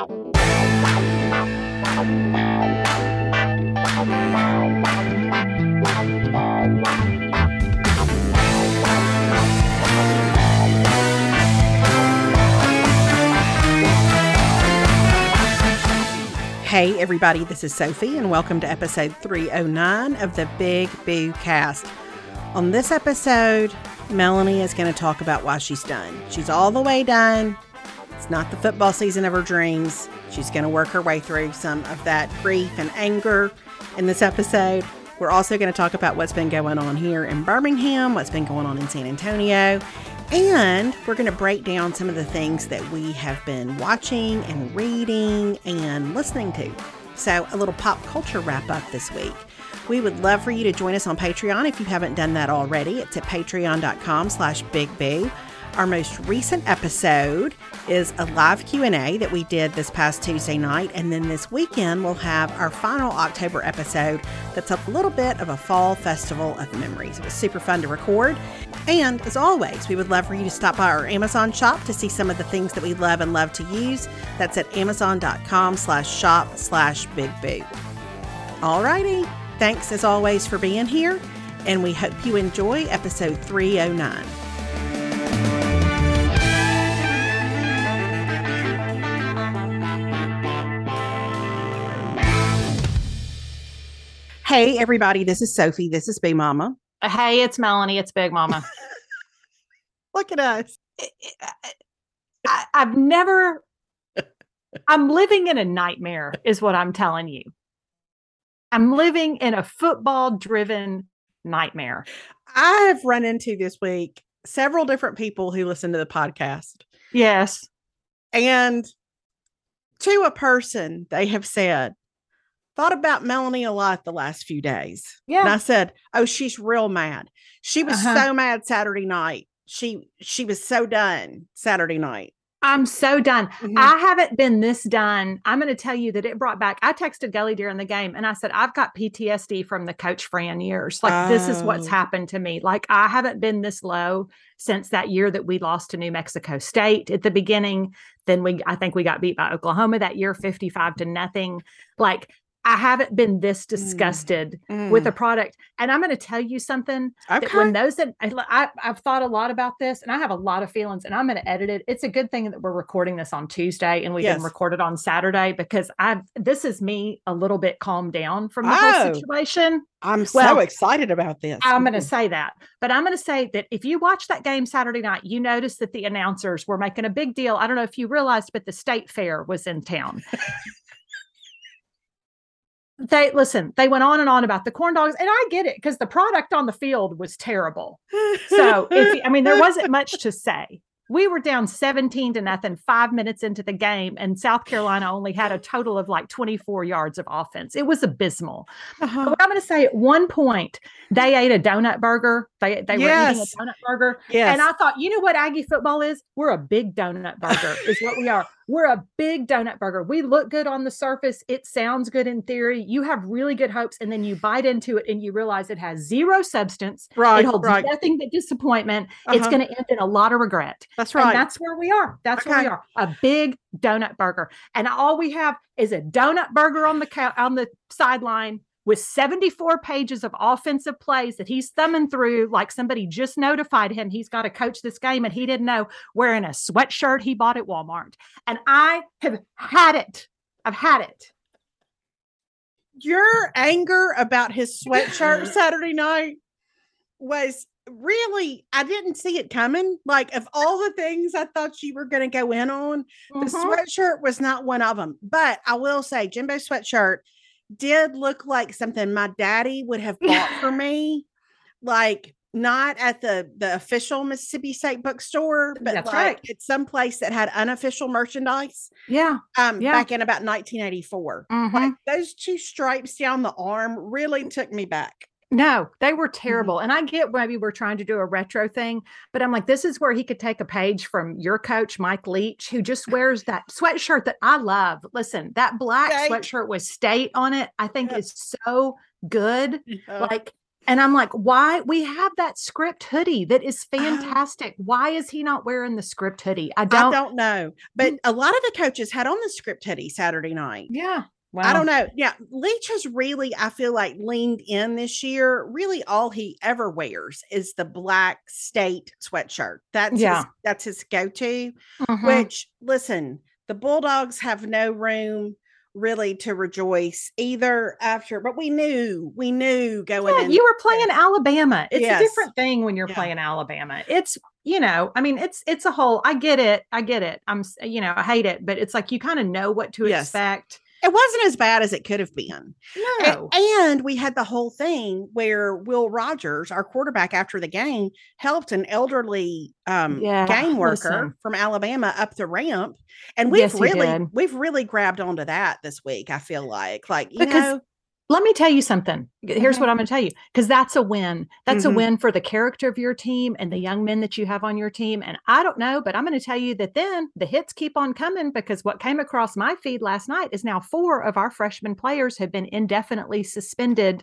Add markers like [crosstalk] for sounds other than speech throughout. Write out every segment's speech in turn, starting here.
Hey, everybody, this is Sophie, and welcome to episode 309 of the Big Boo Cast. On this episode, Melanie is going to talk about why she's done. She's all the way done. It's not the football season of her dreams. She's going to work her way through some of that grief and anger in this episode. We're also going to talk about what's been going on here in Birmingham, what's been going on in San Antonio, and we're going to break down some of the things that we have been watching and reading and listening to. So, a little pop culture wrap up this week. We would love for you to join us on Patreon if you haven't done that already. It's at patreon.com slash bigboo. Our most recent episode is a live Q&A that we did this past Tuesday night and then this weekend we'll have our final October episode that's a little bit of a fall festival of memories. It was super fun to record. And as always, we would love for you to stop by our Amazon shop to see some of the things that we love and love to use. That's at amazon.com slash shop slash big boo. Alrighty. Thanks as always for being here, and we hope you enjoy episode 309. Hey, everybody, this is Sophie. This is Big Mama. Uh, hey, it's Melanie. It's Big Mama. [laughs] Look at us. I, I've never, I'm living in a nightmare, is what I'm telling you. I'm living in a football driven nightmare. I have run into this week several different people who listen to the podcast. Yes. And to a person, they have said, thought about Melanie a lot the last few days. Yeah. And I said, "Oh, she's real mad. She was Uh-huh. so mad Saturday night. She she was so done Saturday night." I'm so done. Mhm. I haven't been this done. I'm going to tell you that it brought back. I texted Gully during the game and I said, I've got PTSD from the coach Fran years. Like, this is what's Oh. happened to me. Like, I haven't been this low since that year that we lost to New Mexico State at the beginning. Then we, I think we got beat by Oklahoma that year, 55 to nothing. Like, I haven't been this mm. disgusted with a mm. product. And I'm going to tell you something that okay. when those that I, I, I've thought a lot about this and I have a lot of feelings and I'm going to edit it. It's a good thing that we're recording this on Tuesday and we Yes. didn't record it on Saturday because I've this is me a little bit calmed down from the Oh. whole situation. I'm well, so excited about this. I'm going to say that. But I'm going to say that if you watch that game Saturday night, you notice that the announcers were making a big deal. I don't know if you realized, but the state fair was in town. [laughs] they listen, they went on and on about the corn dogs, and I get it because the product on the field was terrible. So, if I mean, there wasn't much to say. We were down 17 to nothing five minutes into the game, and South Carolina only had a total of like 24 yards of offense. It was abysmal. Uh-huh. But I'm going to say at one point, they ate a donut burger. They, they were eating a donut burger. yes. And I thought, you know what Aggie football is? We're a big donut burger, is what we are. We're a big donut burger. We look good on the surface. It sounds good in theory. You have really good hopes, and then you bite into it and you realize it has zero substance. right, it holds right. nothing but disappointment. It's Uh-huh. going to end in a lot of regret. That's And right. that's where we are. That's where we are. A big donut burger. And all we have is a donut burger on the cou- on the sideline with 74 pages of offensive plays that he's thumbing through like somebody just notified him he's got to coach this game and he didn't know wearing a sweatshirt he bought at Walmart. And I have had it. I've had it. Your anger about his sweatshirt [laughs] Saturday night was really I didn't see it coming. Like of all the things I thought you were going to go in on, the Mhm. sweatshirt was not one of them. But I will say, Jimbo sweatshirt did look like something my daddy would have bought for [laughs] me, like not at the the official Mississippi State bookstore, but That's like right. at some place that had unofficial merchandise. Yeah. Um, Yeah. back in about 1984. Mhm. Like those two stripes down the arm really took me back. No, they were Mm-hmm. terrible. And I get maybe we're trying to do a retro thing, but I'm like, this is where he could take a page from your coach, Mike Leach, who just wears that sweatshirt that I love. Listen, that black State. sweatshirt with state on it, I think Yeah. is so good. Uh, Like And I'm like, why? We have that script hoodie that is Oh. fantastic. Why is he not wearing the script hoodie? I don't. I don't know. But a lot of the coaches had on the script hoodie Saturday night. Yeah. I don't know. Yeah, Leach has really, I feel like, leaned in this year. Really, all he ever wears is the black state sweatshirt. That's Yeah. his, that's his go-to. Mhm. Which, listen, the Bulldogs have no room really to rejoice either after. But we knew, we knew going Yeah, in. you were playing Alabama. It's Yes. a different thing when you're Yeah. playing Alabama. It's you know, I mean, it's it's a whole. I get it. I get it. I'm you know, I hate it, but it's like you kind of know what to Yes. expect. It wasn't as bad as it could have been. No. And we had the whole thing where Will Rogers, our quarterback after the game, helped an elderly um, Yeah, game worker listen. from Alabama up the ramp. And we've Yes, really we've really grabbed onto that this week, I feel like. Like, you Because know, Let me tell you something. Here's what I'm going to tell you because that's a win. That's Mhm. a win for the character of your team and the young men that you have on your team. And I don't know, but I'm going to tell you that then the hits keep on coming because what came across my feed last night is now four of our freshman players have been indefinitely suspended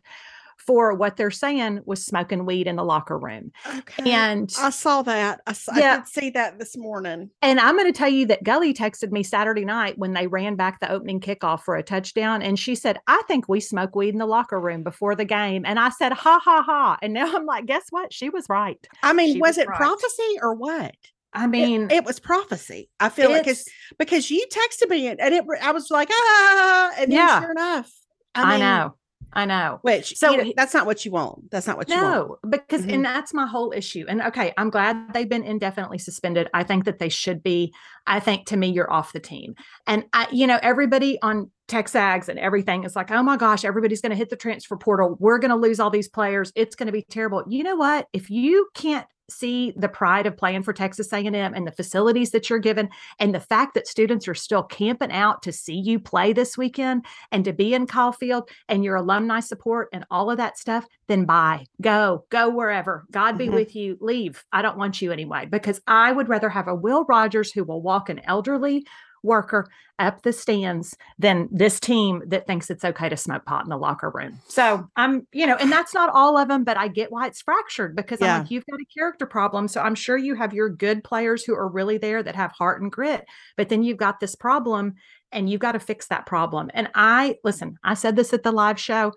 for what they're saying was smoking weed in the locker room. okay. And I saw that. I, saw, I Yeah. did see that this morning. and I'm going to tell you that Gully texted me Saturday night when they ran back the opening kickoff for a touchdown. And she said, I think we smoke weed in the locker room before the game. And I said, ha, ha, ha. And now I'm like, guess what? She was right. I mean, She was, was it right. prophecy or what? I mean, it, was prophecy. I feel like it's because you texted me and it, I was like, ah, ah, ah, ah, and then Yeah. sure enough, I, mean, know. I know. Which So so he- that's not what you want. That's not what you want. No, because Mhm. and that's my whole issue. And okay, I'm glad they've been indefinitely suspended. I think that they should be. I think to me, you're off the team. And I, you know, everybody on Texags and everything is like, oh my gosh, everybody's going to hit the transfer portal. We're going to lose all these players. It's going to be terrible. You know what? If you can't see the pride of playing for Texas A&M and the facilities that you're given and the fact that students are still camping out to see you play this weekend and to be in Kyle Field and your alumni support and all of that stuff, then bye. Go, go wherever. God be Mhm. with you. Leave. I don't want you anyway because I would rather have a Will Rogers who will walk an elderly worker up the stands than this team that thinks it's okay to smoke pot in the locker room. So I'm, you know, and that's not all of them, but I get why it's fractured because Yeah. I'm like, you've got a character problem. So I'm sure you have your good players who are really there that have heart and grit, but then you've got this problem and you've got to fix that problem. And I listen, I said this at the live show.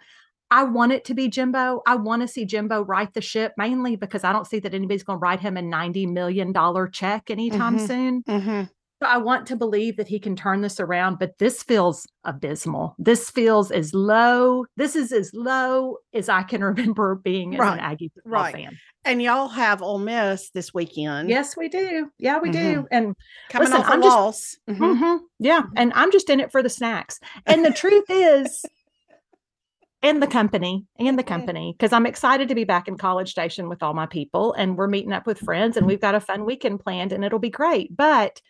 I want it to be Jimbo. I want to see Jimbo right the ship, mainly because I don't see that anybody's going to write him a $90 million check anytime Mhm. soon. Mhm. So I want to believe that he can turn this around, but this feels abysmal. This feels as low. This is as low as I can [laughs] remember being Right, an Aggie football right. fan. And y'all have Ole Miss this weekend. Yes, we do. Yeah, we do. And coming listen, off a I'm just- loss. Mhm. Mhm. Yeah. And I'm just in it for the snacks. And the truth is, [laughs] and the company, and the Mhm. company, because I'm excited to be back in College Station with all my people. And we're meeting up with friends, and we've got a fun weekend planned, and it'll be great. But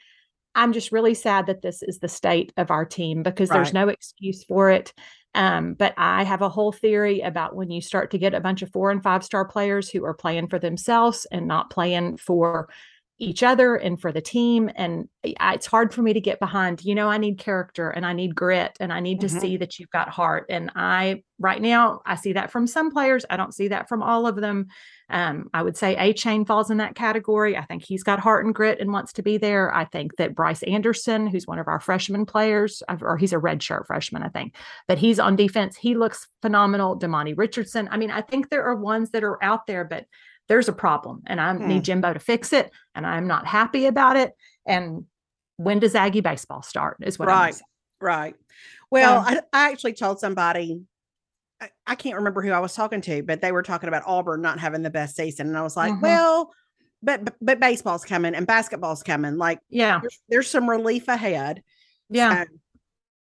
I'm just really sad that this is the state of our team because there's no excuse for it. Um, but I have a whole theory about when you start to get a bunch of four and five star players who are playing for themselves and not playing for each other and for the team. And I- it's hard for me to get behind. You know, I need character and I need grit and I need to Mhm. see that you've got heart. And I, right now, I see that from some players. I don't see that from all of them. Um, I would say Achane falls in that category. I think he's got heart and grit and wants to be there. I think that Bryce Anderson, who's one of our freshman players, or he's a redshirt freshman, I think, but he's on defense. He looks phenomenal. Demani Richardson. I mean, I think there are ones that are out there, but there's a problem, and I Hmm. need Jimbo to fix it, and I'm not happy about it. And when does Aggie baseball start? Is what I'm Right. Right. Well, Um, I, I actually told somebody, I, I can't remember who I was talking to, but they were talking about Auburn not having the best season. And I was like, Mhm. well, but, but but baseball's coming and basketball's coming. Like Yeah, there's, there's some relief ahead. yeah,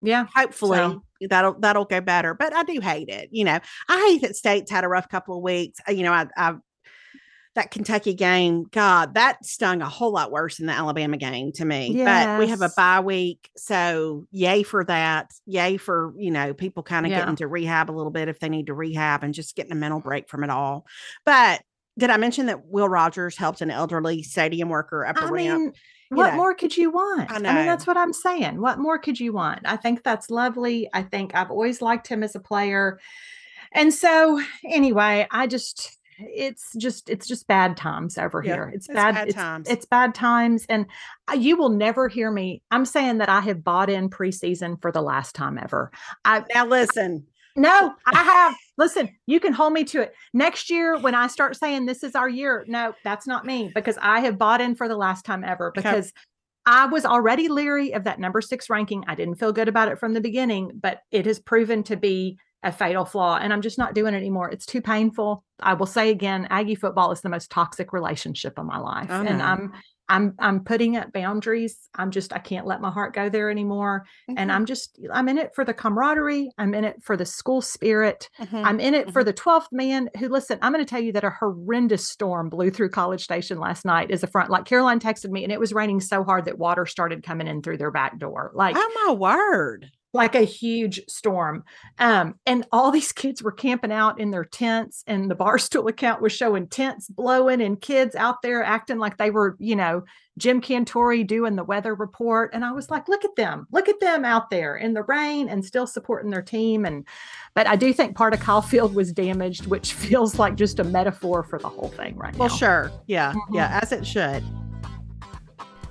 yeah. hopefully So- that'll that'll go better. But I do hate it. You know, I hate that state's had a rough couple of weeks. Uh, You know, I, I that Kentucky game, God, that stung a whole lot worse than the Alabama game to me. But we have a bye week, so yay for that. Yay for you know people kind of Yeah. getting to rehab a little bit if they need to rehab and just getting a mental break from it all. But did I mention that Will Rogers helped an elderly stadium worker up a I ramp? mean, what know. more could you want? I I, mean, that's what I'm saying. What more could you want? I think that's lovely. I think I've always liked him as a player. And so anyway, I just it's just it's just bad times over here. It's, it's bad, bad it's, times. It's bad times, and I- you will never hear me. I'm saying that I have bought in preseason for the last time ever. I Now listen, no, [laughs] I have. Listen, you can hold me to it. Next year, when I start saying this is our year, no, that's not me because I have bought in for the last time ever Okay. because I was already leery of that number six ranking. I didn't feel good about it from the beginning, but it has proven to be a fatal flaw. And I'm just not doing it anymore. It's too painful. I will say again, Aggie football is the most toxic relationship of my life. I And know. I'm I'm I'm putting up boundaries. I'm just I can't let my heart go there anymore. And Mhm, I'm just I'm in it for the camaraderie. I'm in it for the school spirit. mhm. I'm in it for the 12th man who, listen, I'm going to tell you that a horrendous storm blew through College Station last night as a front. Like Caroline texted me, and it was raining so hard that water started coming in through their back door. Like, oh my word. Like a huge storm. Um, and all these kids were camping out in their tents, and the Barstool [laughs] account was showing tents blowing and kids out there acting like they were, you know, Jim Cantore doing the weather report. And I was like, look at them, look at them out there in the rain and still supporting their team. And but I do think part of Kyle Field was damaged, which [laughs] feels like just a metaphor for the whole thing right Well, now. sure. Yeah. Mhm. Yeah. As it should.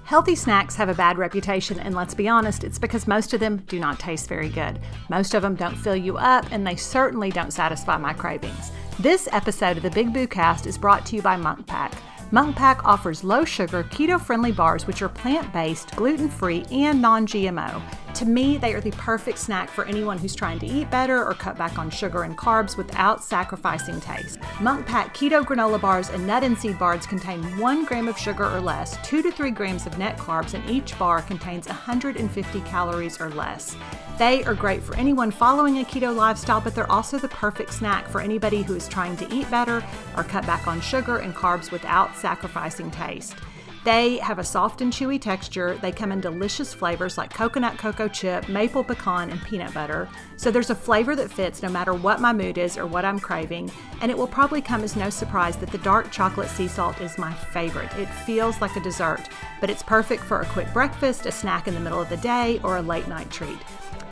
Healthy snacks have a bad reputation, and let's be honest, it's because most of them do not taste very good. Most of them don't fill you up, and they certainly don't satisfy my cravings. This episode of the Big Boo Cast is brought to you by Munk Pack. Munk Pack offers low sugar, keto friendly bars which are plant based, gluten free, and non GMO. To me, they are the perfect snack for anyone who's trying to eat better or cut back on sugar and carbs without sacrificing taste. Munk Pack keto granola bars and nut and seed bars contain one gram of sugar or less, two to three grams of net carbs, and each bar contains 150 calories or less. They are great for anyone following a keto lifestyle, but they're also the perfect snack for anybody who is trying to eat better or cut back on sugar and carbs without sacrificing taste. They have a soft and chewy texture. They come in delicious flavors like coconut cocoa chip, maple pecan, and peanut butter. So there's a flavor that fits no matter what my mood is or what I'm craving. And it will probably come as no surprise that the dark chocolate sea salt is my favorite. It feels like a dessert, but it's perfect for a quick breakfast, a snack in the middle of the day, or a late night treat.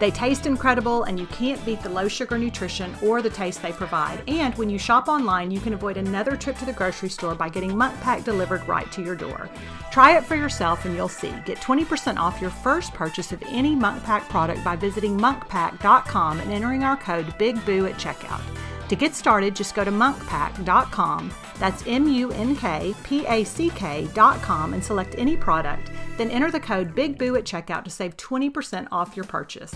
They taste incredible, and you can't beat the low sugar nutrition or the taste they provide. And when you shop online, you can avoid another trip to the grocery store by getting Munk Pack delivered right to your door. Try it for yourself, and you'll see. Get 20% off your first purchase of any Munk Pack product by visiting munkpack.com and entering our code BIGBOO at checkout. To get started, just go to munkpack.com. That's M-U-N-K-P-A-C-K dot com and select any product. Then enter the code BIGBOO at checkout to save 20% off your purchase.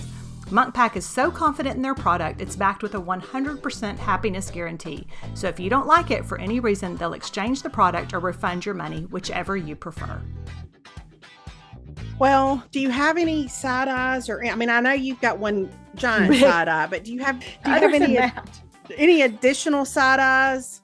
Munk Pack is so confident in their product, it's backed with a 100% happiness guarantee. So if you don't like it for any reason, they'll exchange the product or refund your money, whichever you prefer. Well, do you have any side eyes or I mean, I know you've got one giant [laughs] side eye, but do you have do you Other have any any additional side eyes?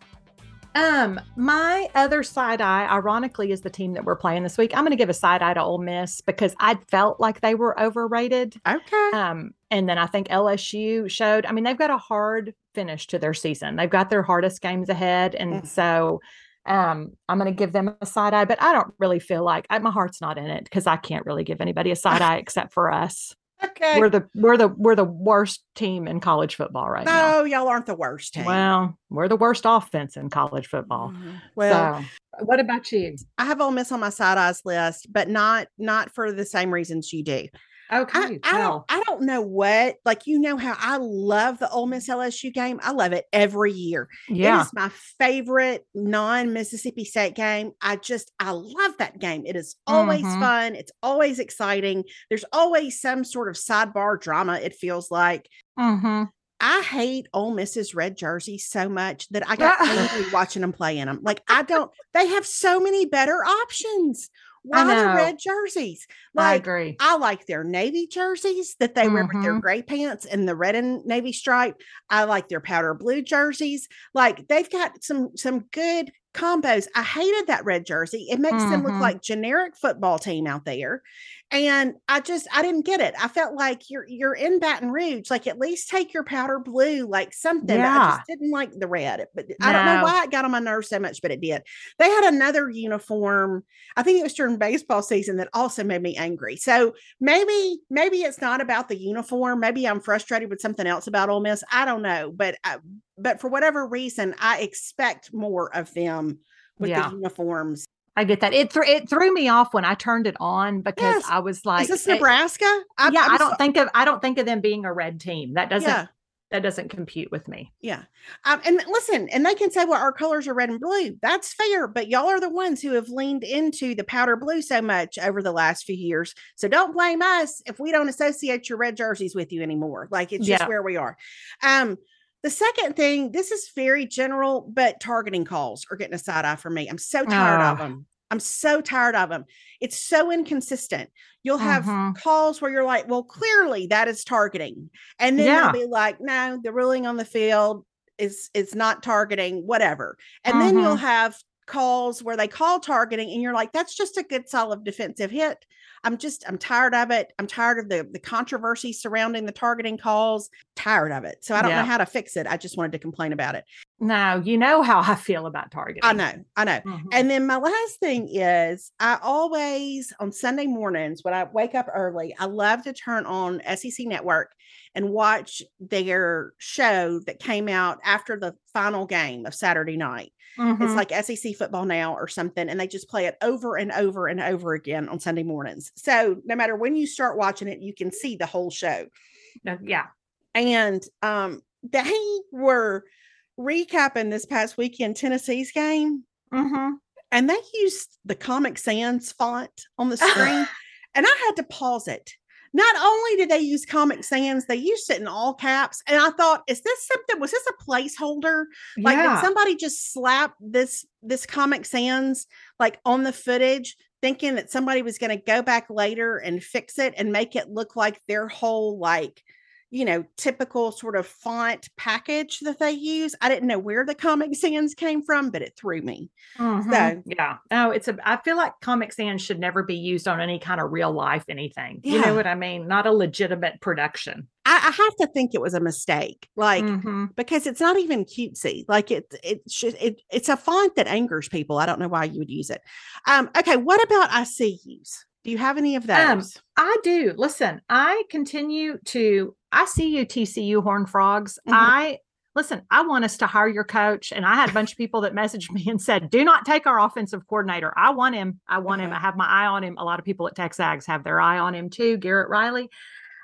Um, my other side eye, ironically, is the team that we're playing this week. I'm going to give a side eye to Ole Miss because I felt like they were overrated. Okay. Um, and then I think LSU showed. I mean, they've got a hard finish to their season. They've got their hardest games ahead, and so um, I'm going to give them a side eye. But I don't really feel like I, my heart's not in it because I can't really give anybody a side eye [laughs] except for us. Okay. We're the we're the we're the worst team in college football right now. no, y'all aren't the worst team. Well, we're the worst offense in college football. Mhm. Well, so, what about you? I have Ole Miss on my side eyes list, but not not for the same reasons you do. Okay, I, I don't I don't know what like you know how I love the Ole Miss LSU game. I love it every year. It yeah, is my favorite non-Mississippi State game. I just I love that game. It is always Mhm. fun. It's always exciting. There's always some sort of sidebar drama. It feels like hmm I hate Ole Miss's red jersey so much that I [laughs] got angry watching them play in them. Like I don't. They have so many better options. Why the red jerseys? Like, I agree. I like their navy jerseys that they wear with their gray pants and the red and navy stripe. I like their powder blue jerseys. Like they've got some some good combos. I hated that red jersey. It makes them look Mhm. like generic football team out there. And I just I didn't get it. I felt like you're you're in Baton Rouge. Like at least take your powder blue, like something. But I just didn't like the red. But I don't know why it got on my nerves so much, but it did. They had another uniform. I think it was during baseball season that also made me angry. So maybe maybe it's not about the uniform. Maybe I'm frustrated with something else about Ole Miss. I don't know. But I, but for whatever reason, I expect more of them with Yeah. the uniforms. I get that. It threw it threw me off when I turned it on because Yes. I was like, Is this it- Nebraska? I'm- yeah, I'm I don't so- think of I don't think of them being a red team. That doesn't Yeah, that doesn't compute with me. yeah. Um, and listen, and they can say, "Well, our colors are red and blue." That's fair, but y'all are the ones who have leaned into the powder blue so much over the last few years. So don't blame us if we don't associate your red jerseys with you anymore. Like it's just where we are. Um, the second thing, this is very general, but targeting calls are getting a side eye for me. I'm so tired of Ah. them. I'm so tired of them. It's so inconsistent. You'll have Mhm. calls where you're like, well, clearly that is targeting. And then Yeah. they'll be like, no, the ruling on the field is is not targeting, whatever. And then you'll Mhm. have calls where they call targeting and you're like, that's just a good solid defensive hit. I'm just I'm tired of it. I'm tired of the the controversy surrounding the targeting calls. Tired of it. So I don't Yeah. know how to fix it. I just wanted to complain about it. Now, you know how I feel about targeting. I know. I know. Mhm. And then my last thing is I always on Sunday mornings when I wake up early, I love to turn on SEC Network and watch their show that came out after the final game of Saturday night. It's Mhm. like SEC football now or something and they just play it over and over and over again on Sunday mornings. So no matter when you start watching it, you can see the whole show yeah. and um they were recapping this past weekend Tennessee's game Mhm. and they used the Comic Sans font on the [laughs] screen, and I had to pause it. Not only did they use Comic Sans, they used it in all caps, and I thought, is this something? Was this a placeholder? Like, yeah. did somebody just slap this this Comic Sans like on the footage, thinking that somebody was going to go back later and fix it and make it look like their whole like you know typical sort of font package that they use? I didn't know where the Comic Sans came from, but it threw me. Mhm. So- yeah. No, it's a I feel like Comic Sans should never be used on any kind of real life anything. You know what I mean? Not a legitimate production. I, I have to think it was a mistake, like Mhm. because it's not even cutesy. Like it, it should, it, it's a font that angers people. I don't know why you would use it. Um, okay, what about I see ICUs? Do you have any of those? Um, I do. Listen, I continue to I see you TCU Horn Frogs. Mhm. I listen, I want us to hire your coach. And I had a bunch of people that [laughs] messaged me and said, do not take our offensive coordinator. I want him. I want him. I have my eye on him. A lot of people at Texags have their eye on him too, Garrett Riley.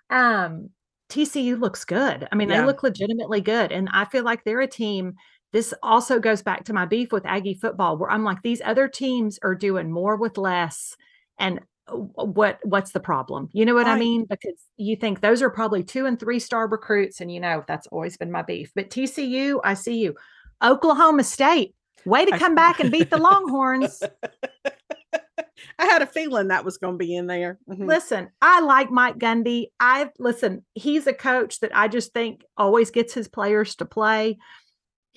Um, TCU looks good. I mean, Yeah. they look legitimately good. And I feel like they're a team. This also goes back to my beef with Aggie football, where I'm like, these other teams are doing more with less. And what what's the problem? You know what I mean? Because you think those are probably two and three star recruits, and you know that's always been my beef. But TCU, I see you. Oklahoma State, way to come back and beat the Longhorns. [laughs] I had a feeling that was going to be in there. Mhm. Listen, I like Mike Gundy. I listen, he's a coach that I just think always gets his players to play.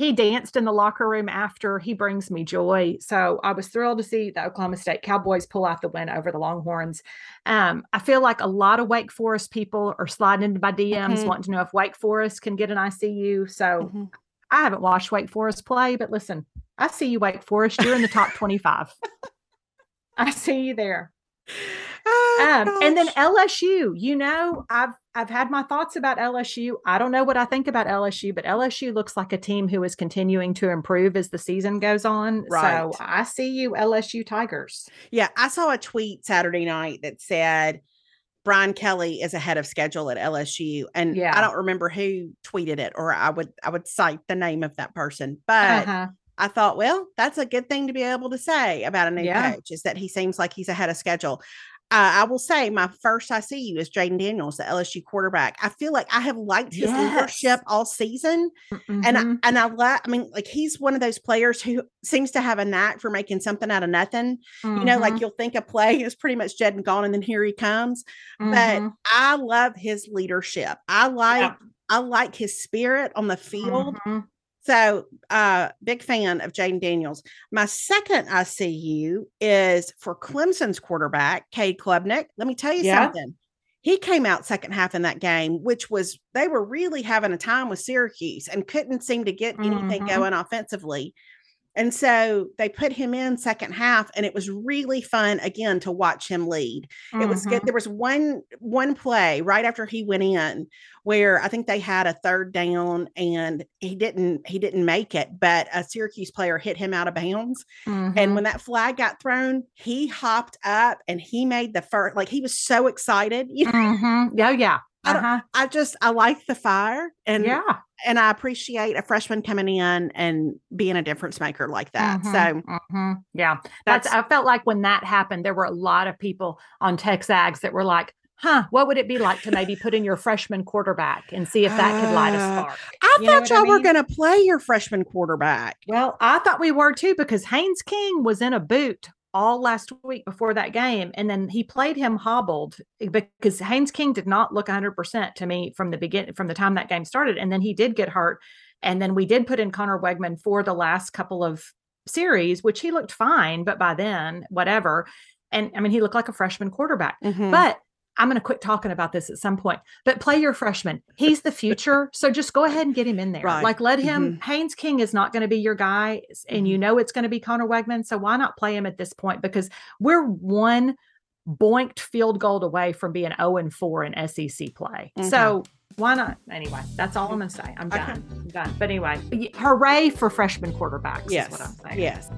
He danced in the locker room after. He brings me joy. So I was thrilled to see the Oklahoma State Cowboys pull out the win over the Longhorns. Um, I feel like a lot of Wake Forest people are sliding into my DMs Mhm. wanting to know if Wake Forest can get an ICU. So Mhm. I haven't watched Wake Forest play, but listen, I see you, Wake Forest. You're in the top [laughs] 25. I see you there. Oh, Um, [laughs] and then. LSU, you know, I've I've had my thoughts about LSU. I don't know what I think about LSU, but LSU looks like a team who is continuing to improve as the season goes on. Right. So I see you, LSU Tigers. yeah, I saw a tweet Saturday night that said Brian Kelly is ahead of schedule at LSU, and Yeah. I don't remember who tweeted it, or I would I would cite the name of that person, but. Uh-huh. I thought, well, that's a good thing to be able to say about a new Yeah. coach is that he seems like he's ahead of schedule. Uh, I will say my first I see you is Jayden Daniels, the LSU quarterback. I feel like I have liked his leadership all season, and I, and I like. I mean, like he's one of those players who seems to have a knack for making something out of nothing. You know, like you'll think a play is pretty much dead and gone, and then here he comes. But Mhm. I love his leadership. I like Yeah. I like his spirit on the field Mhm. So, uh, big fan of Jayden Daniels. My second I see you is for Clemson's quarterback, Cade Klubnik. Let me tell you Yeah. something. He came out second half in that game, which was they were really having a time with Syracuse and couldn't seem to get anything Mhm. going offensively. And so they put him in second half, and it was really fun again to watch him lead. It was good. Mhm. There was one one play right after he went in where I think they had a third down and he didn't he didn't make it, but a Syracuse player hit him out of bounds. And Mhm. when that flag got thrown, he hopped up and he made the first like he was so excited. [laughs] You know, Mhm. Yeah, yeah. I Uh-huh. I just I like the fire and Yeah. And I appreciate a freshman coming in and being a difference maker like that. So Mhm, mhm. yeah, that's, that's I felt like when that happened, there were a lot of people on Texags that were like, huh, what would it be like to maybe put in your freshman quarterback and see if that could light a Uh, spark? I You thought y'all were mean? gonna play your freshman quarterback. Well, I thought we were too because Haynes King was in a boot all last week before that game. And then he played him hobbled eh, because Haynes King did not look 100% to me from the beginning, from the time that game started. And then he did get hurt. And then we did put in Conner Weigman for the last couple of series, which he looked fine, but by then, whatever. And I mean, he looked like a freshman quarterback. Mhm. But I'm going to quit talking about this at some point. But play your freshman. He's the future. [laughs] so just go ahead and get him in there. Right. Like let mm-hmm. him, Haynes King is not going to be your guy. And you mm-hmm. know it's going to be Conner Weigman. So why not play him at this point? Because we're one boinked field goal away from being 0 and 4 in SEC play. Okay. So why not? Anyway, that's all I'm going to say. I'm Okay. done. I'm done. But anyway, hooray for freshman quarterbacks yes, is what I'm saying. yes.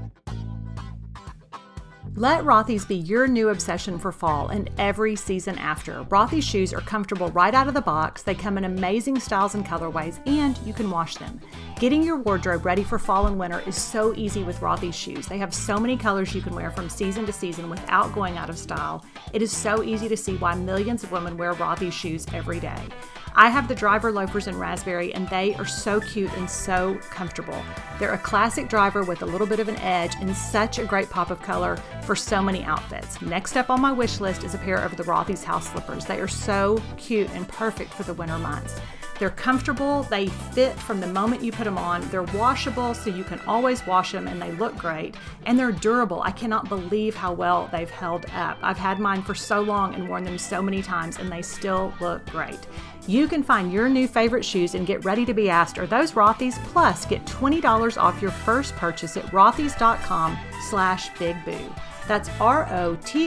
Let Rothy's be your new obsession for fall and every season after. Rothy's shoes are comfortable right out of the box, they come in amazing styles and colorways, and you can wash them. Getting your wardrobe ready for fall and winter is so easy with Rothy's shoes. They have so many colors you can wear from season to season without going out of style. It is so easy to see why millions of women wear Rothy's shoes every day. I have the driver loafers in raspberry, and they are so cute and so comfortable. They're a classic driver with a little bit of an edge and such a great pop of color for so many outfits. Next up on my wish list is a pair of the Rothy's house slippers. They are so cute and perfect for the winter months. They're comfortable, they fit from the moment you put them on. They're washable, so you can always wash them and they look great. And they're durable. I cannot believe how well they've held up. I've had mine for so long and worn them so many times, and they still look great. You can find your new favorite shoes and get ready to be asked, are those Rothy's? Plus, get $20 off your first purchase at rothys.com slash big boo. That's R-O-T-H-Y-S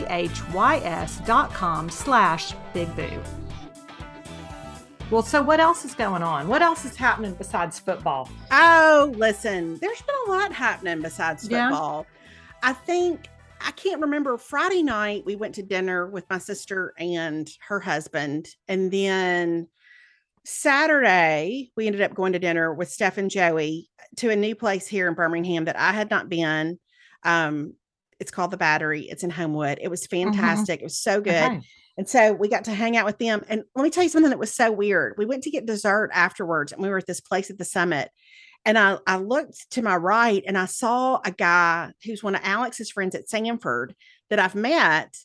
dot com slash big boo. Well, so what else is going on? What else is happening besides football? Oh, listen, there's been a lot happening besides Yeah. football. I think I can't remember Friday night we went to dinner with my sister and her husband and then Saturday we ended up going to dinner with Steph and Joey to a new place here in Birmingham that I had not been. Um it's called the Battery. It's in Homewood. It was fantastic. It was so good. Okay. And so we got to hang out with them. And let me tell you something that was so weird. We went to get dessert afterwards, and we were at this place at the summit. And I, I looked to my right and I saw a guy who's one of Alex's friends at Samford that I've met.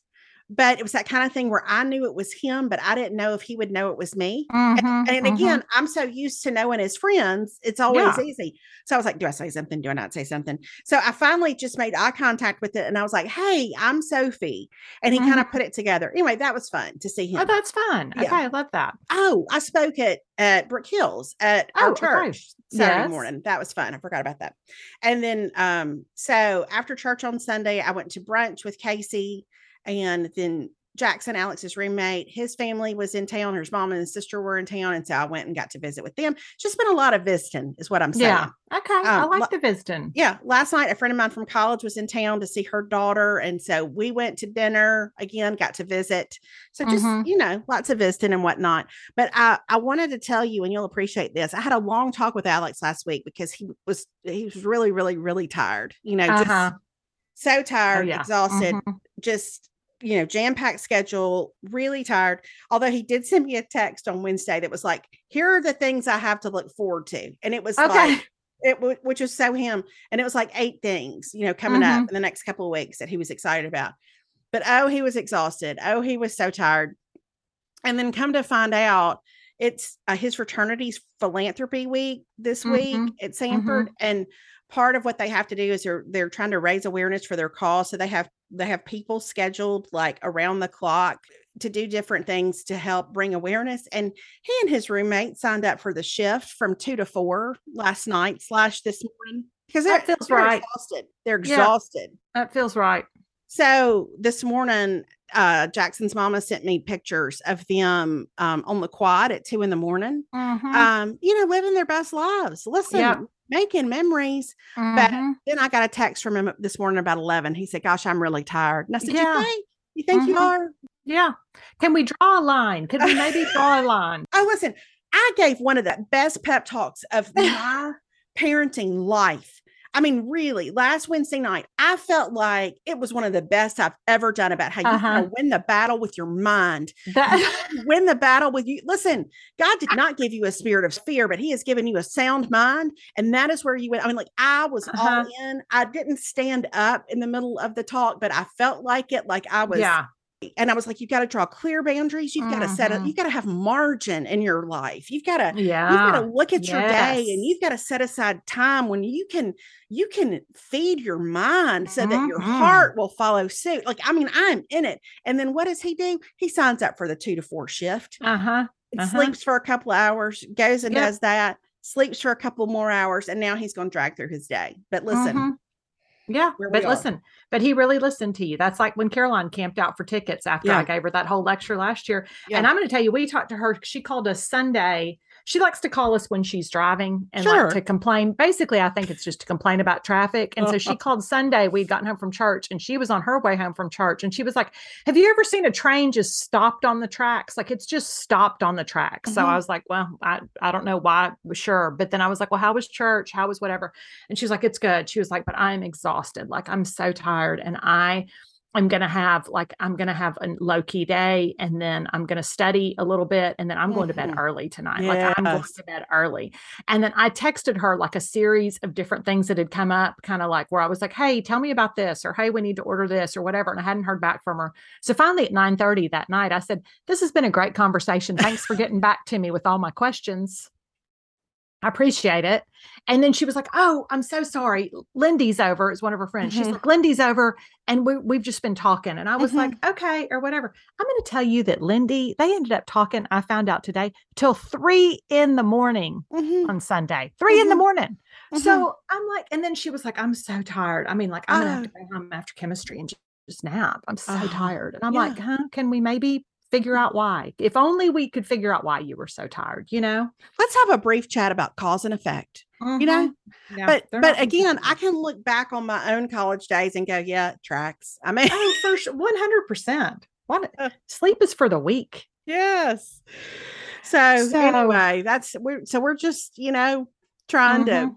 But it was that kind of thing where I knew it was him, but I didn't know if he would know it was me. Mhm, And mhm. again, I'm so used to knowing his friends, it's always Yeah. easy. So I was like, do I say something? Do I not say something? So I finally just made eye contact with it and I was like, hey, I'm Sophie. And he kind of put it together. Anyway, that was fun to see him. Oh, that's fun. Yeah. Okay, I love that. Oh, I spoke at at Brook Hills at Oh, our okay. church Saturday Yes. morning. That was fun. I forgot about that. And then um, so after church on Sunday, I went to brunch with Casey and then Jackson, Alex's roommate, his family was in town. His mom and his sister were in town. And so I went and got to visit with them. Just been a lot of visiting, is what I'm saying. Yeah. Okay. I Um, like li- the visiting. Yeah, last night a friend of mine from college was in town to see her daughter, and so we went to dinner again. Got to visit, so just Mhm. you know, lots of visiting and whatnot. But I I wanted to tell you, and you'll appreciate this. I had a long talk with Alex last week because he was he was really really really tired. You know, Uh-huh. just so tired, yeah. exhausted, Mhm. just you know, jam packed schedule, really tired. Although he did send me a text on Wednesday that was like, "Here are the things I have to look forward to," and it was Okay. like it w- which was so him and it was like eight things you know coming Mm-hmm. up in the next couple of weeks that he was excited about but oh he was exhausted oh he was so tired and then come to find out it's uh, his fraternity's philanthropy week this Mhm. week at Samford, and part of what they have to do is they're they're trying to raise awareness for their cause. So they have they have people scheduled like around the clock to do different things to help bring awareness. And he and his roommate signed up for the shift from two to four last night slash this morning because That feels they're right. exhausted. They're Yeah. exhausted. That feels right. So this morning, uh, Jackson's mama sent me pictures of them um, on the quad at two in the morning. Mhm. Um, you know, living their best lives. Listen, Yeah. Making memories. But Mhm. then I got a text from him this morning about eleven. He said, "Gosh, I'm really tired." And I said, Yeah. "You think? You think you Mhm. are?" Yeah. Can we draw a line? Could we maybe draw a line? [laughs] Oh, listen, I gave one of the best pep talks of [laughs] my parenting life. I mean, really, last Wednesday night, I felt like it was one of the best I've ever done about how you Uh-huh. gotta win the battle with your mind. That, You win the battle with you. Listen, God did not give you a spirit of fear, but He has given you a sound mind. And that is where you went. I mean, like I was Uh-huh. all in. I didn't stand up in the middle of the talk, but I felt like it, like I was yeah. And I was like, you've got to draw clear boundaries. You've got to set up, you've got to have margin in your life. You've got to Yeah. you've got to look at your day and you've got to set aside time when you can you can feed your mind so that your Mhm. heart will follow suit. Like, I mean, I'm in it. And then what does he do? He signs up for the two to four shift, Uh-huh. Uh-huh. sleeps for a couple of hours, goes and Yep. does that, sleeps for a couple more hours, and now he's going to drag through his day. But listen, Mhm. Yeah, but listen, but he really listened to you. That's like when Caroline camped out for tickets after Yeah. I gave her that whole lecture last year. Yeah. And I'm going to tell you, we talked to her. She called us Sunday. She likes to call us when she's driving and Sure. like to complain. Basically, I think it's just to complain about traffic. And so she [laughs] called Sunday. We'd gotten home from church and she was on her way home from church. And she was like, Have you ever seen a train just stopped on the tracks? Like it's just stopped on the tracks. So Mhm. I was like, Well, I, I don't know why. Sure. But then I was like, Well, how was church? How was whatever? And she was like, It's good. She was like, But I'm exhausted. Like I'm so tired. And I I'm going to have like, I'm going to have a low key day and then I'm going to study a little bit and then I'm going to bed Mhm. early tonight. Like I'm going to bed early. And then I texted her like a series of different things that had come up, kind of like where I was like, Hey, tell me about this, or Hey, we need to order this or whatever. And I hadn't heard back from her. So finally at 9:30 that night, I said, This has been a great conversation. Thanks for getting back to me with all my questions. I appreciate it. And then she was like, Oh, I'm so sorry. Lindy's over. It's one of her friends. She's Mhm. like, Lindy's over. And we, we've just been talking. And I was like, Okay, or whatever. I'm going to tell you that Lindy, they ended up talking, I found out today, till three in the morning Mhm, on Sunday, 3 in the Mhm. morning. mhm. So I'm like, and then she was like, I'm so tired. I mean, like, I'm going to have to Oh. go home after chemistry and just, just nap. I'm so Oh, tired. And I'm yeah. like, huh? Can we maybe figure out why? If only we could figure out why you were so tired, you know? let's have a brief chat about cause and effect. You know. Yeah, but but again, I can look back on my own college days and go, yeah, tracks. I mean, oh, for sure. 100%. What [laughs] Uh. sleep is for the weak. yes. So, So- anyway, that's we're so we're just you know trying Mhm. to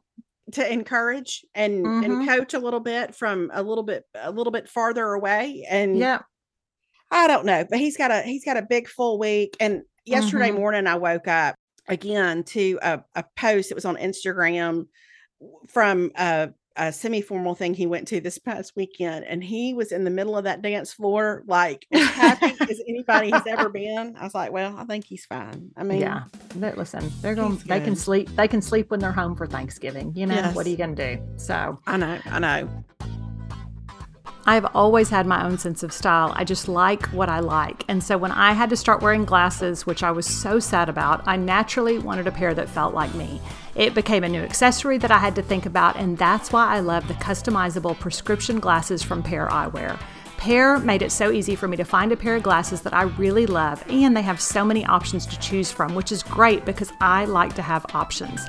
to encourage and Mhm. and coach a little bit from a little bit a little bit farther away and Yeah. I don't know, but he's got a he's got a big full week. And yesterday Mhm. morning, I woke up again to a, a post. that was on Instagram from a, a semi-formal thing he went to this past weekend, and he was in the middle of that dance floor, like as happy as anybody has ever [laughs] been. I was like, well, I think he's fine. I mean, yeah. They, listen, they're going they can sleep. They can sleep when they're home for Thanksgiving. You know, what are you gonna do? So I know, I know. I've always had my own sense of style. I just like what I like. And so when I had to start wearing glasses, which I was so sad about, I naturally wanted a pair that felt like me. It became a new accessory that I had to think about, and that's why I love the customizable prescription glasses from Pair Eyewear. Pair made it so easy for me to find a pair of glasses that I really love, and they have so many options to choose from, which is great because I like to have options.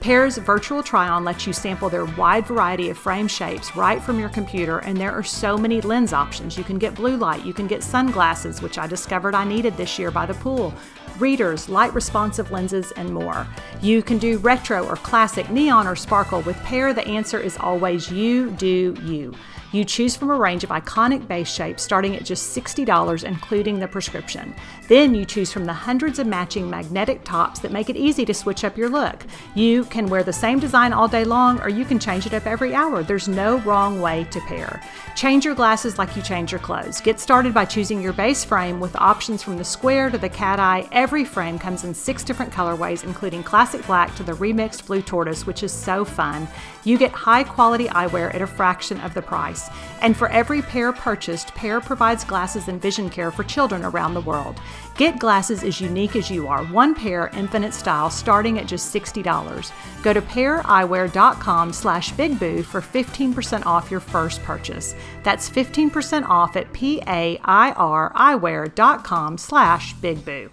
Pair's virtual try on lets you sample their wide variety of frame shapes right from your computer, and there are so many lens options. You can get blue light, you can get sunglasses, which I discovered I needed this year by the pool, readers, light responsive lenses, and more. You can do retro or classic, neon or sparkle. With Pair, the answer is always you do you. You choose from a range of iconic base shapes starting at just $60, including the prescription. Then you choose from the hundreds of matching magnetic tops that make it easy to switch up your look. You can wear the same design all day long, or you can change it up every hour. There's no wrong way to pair. Change your glasses like you change your clothes. Get started by choosing your base frame with options from the square to the cat eye. Every frame comes in six different colorways, including classic black to the remixed blue tortoise, which is so fun. You get high quality eyewear at a fraction of the price. And for every pair purchased, Pair provides glasses and vision care for children around the world. Get glasses as unique as you are, one pair, infinite style, starting at just $60. Go to paireyewear.com slash bigboo for 15% off your first purchase. That's 15% off at P-A-I-R eyewear.com slash bigboo.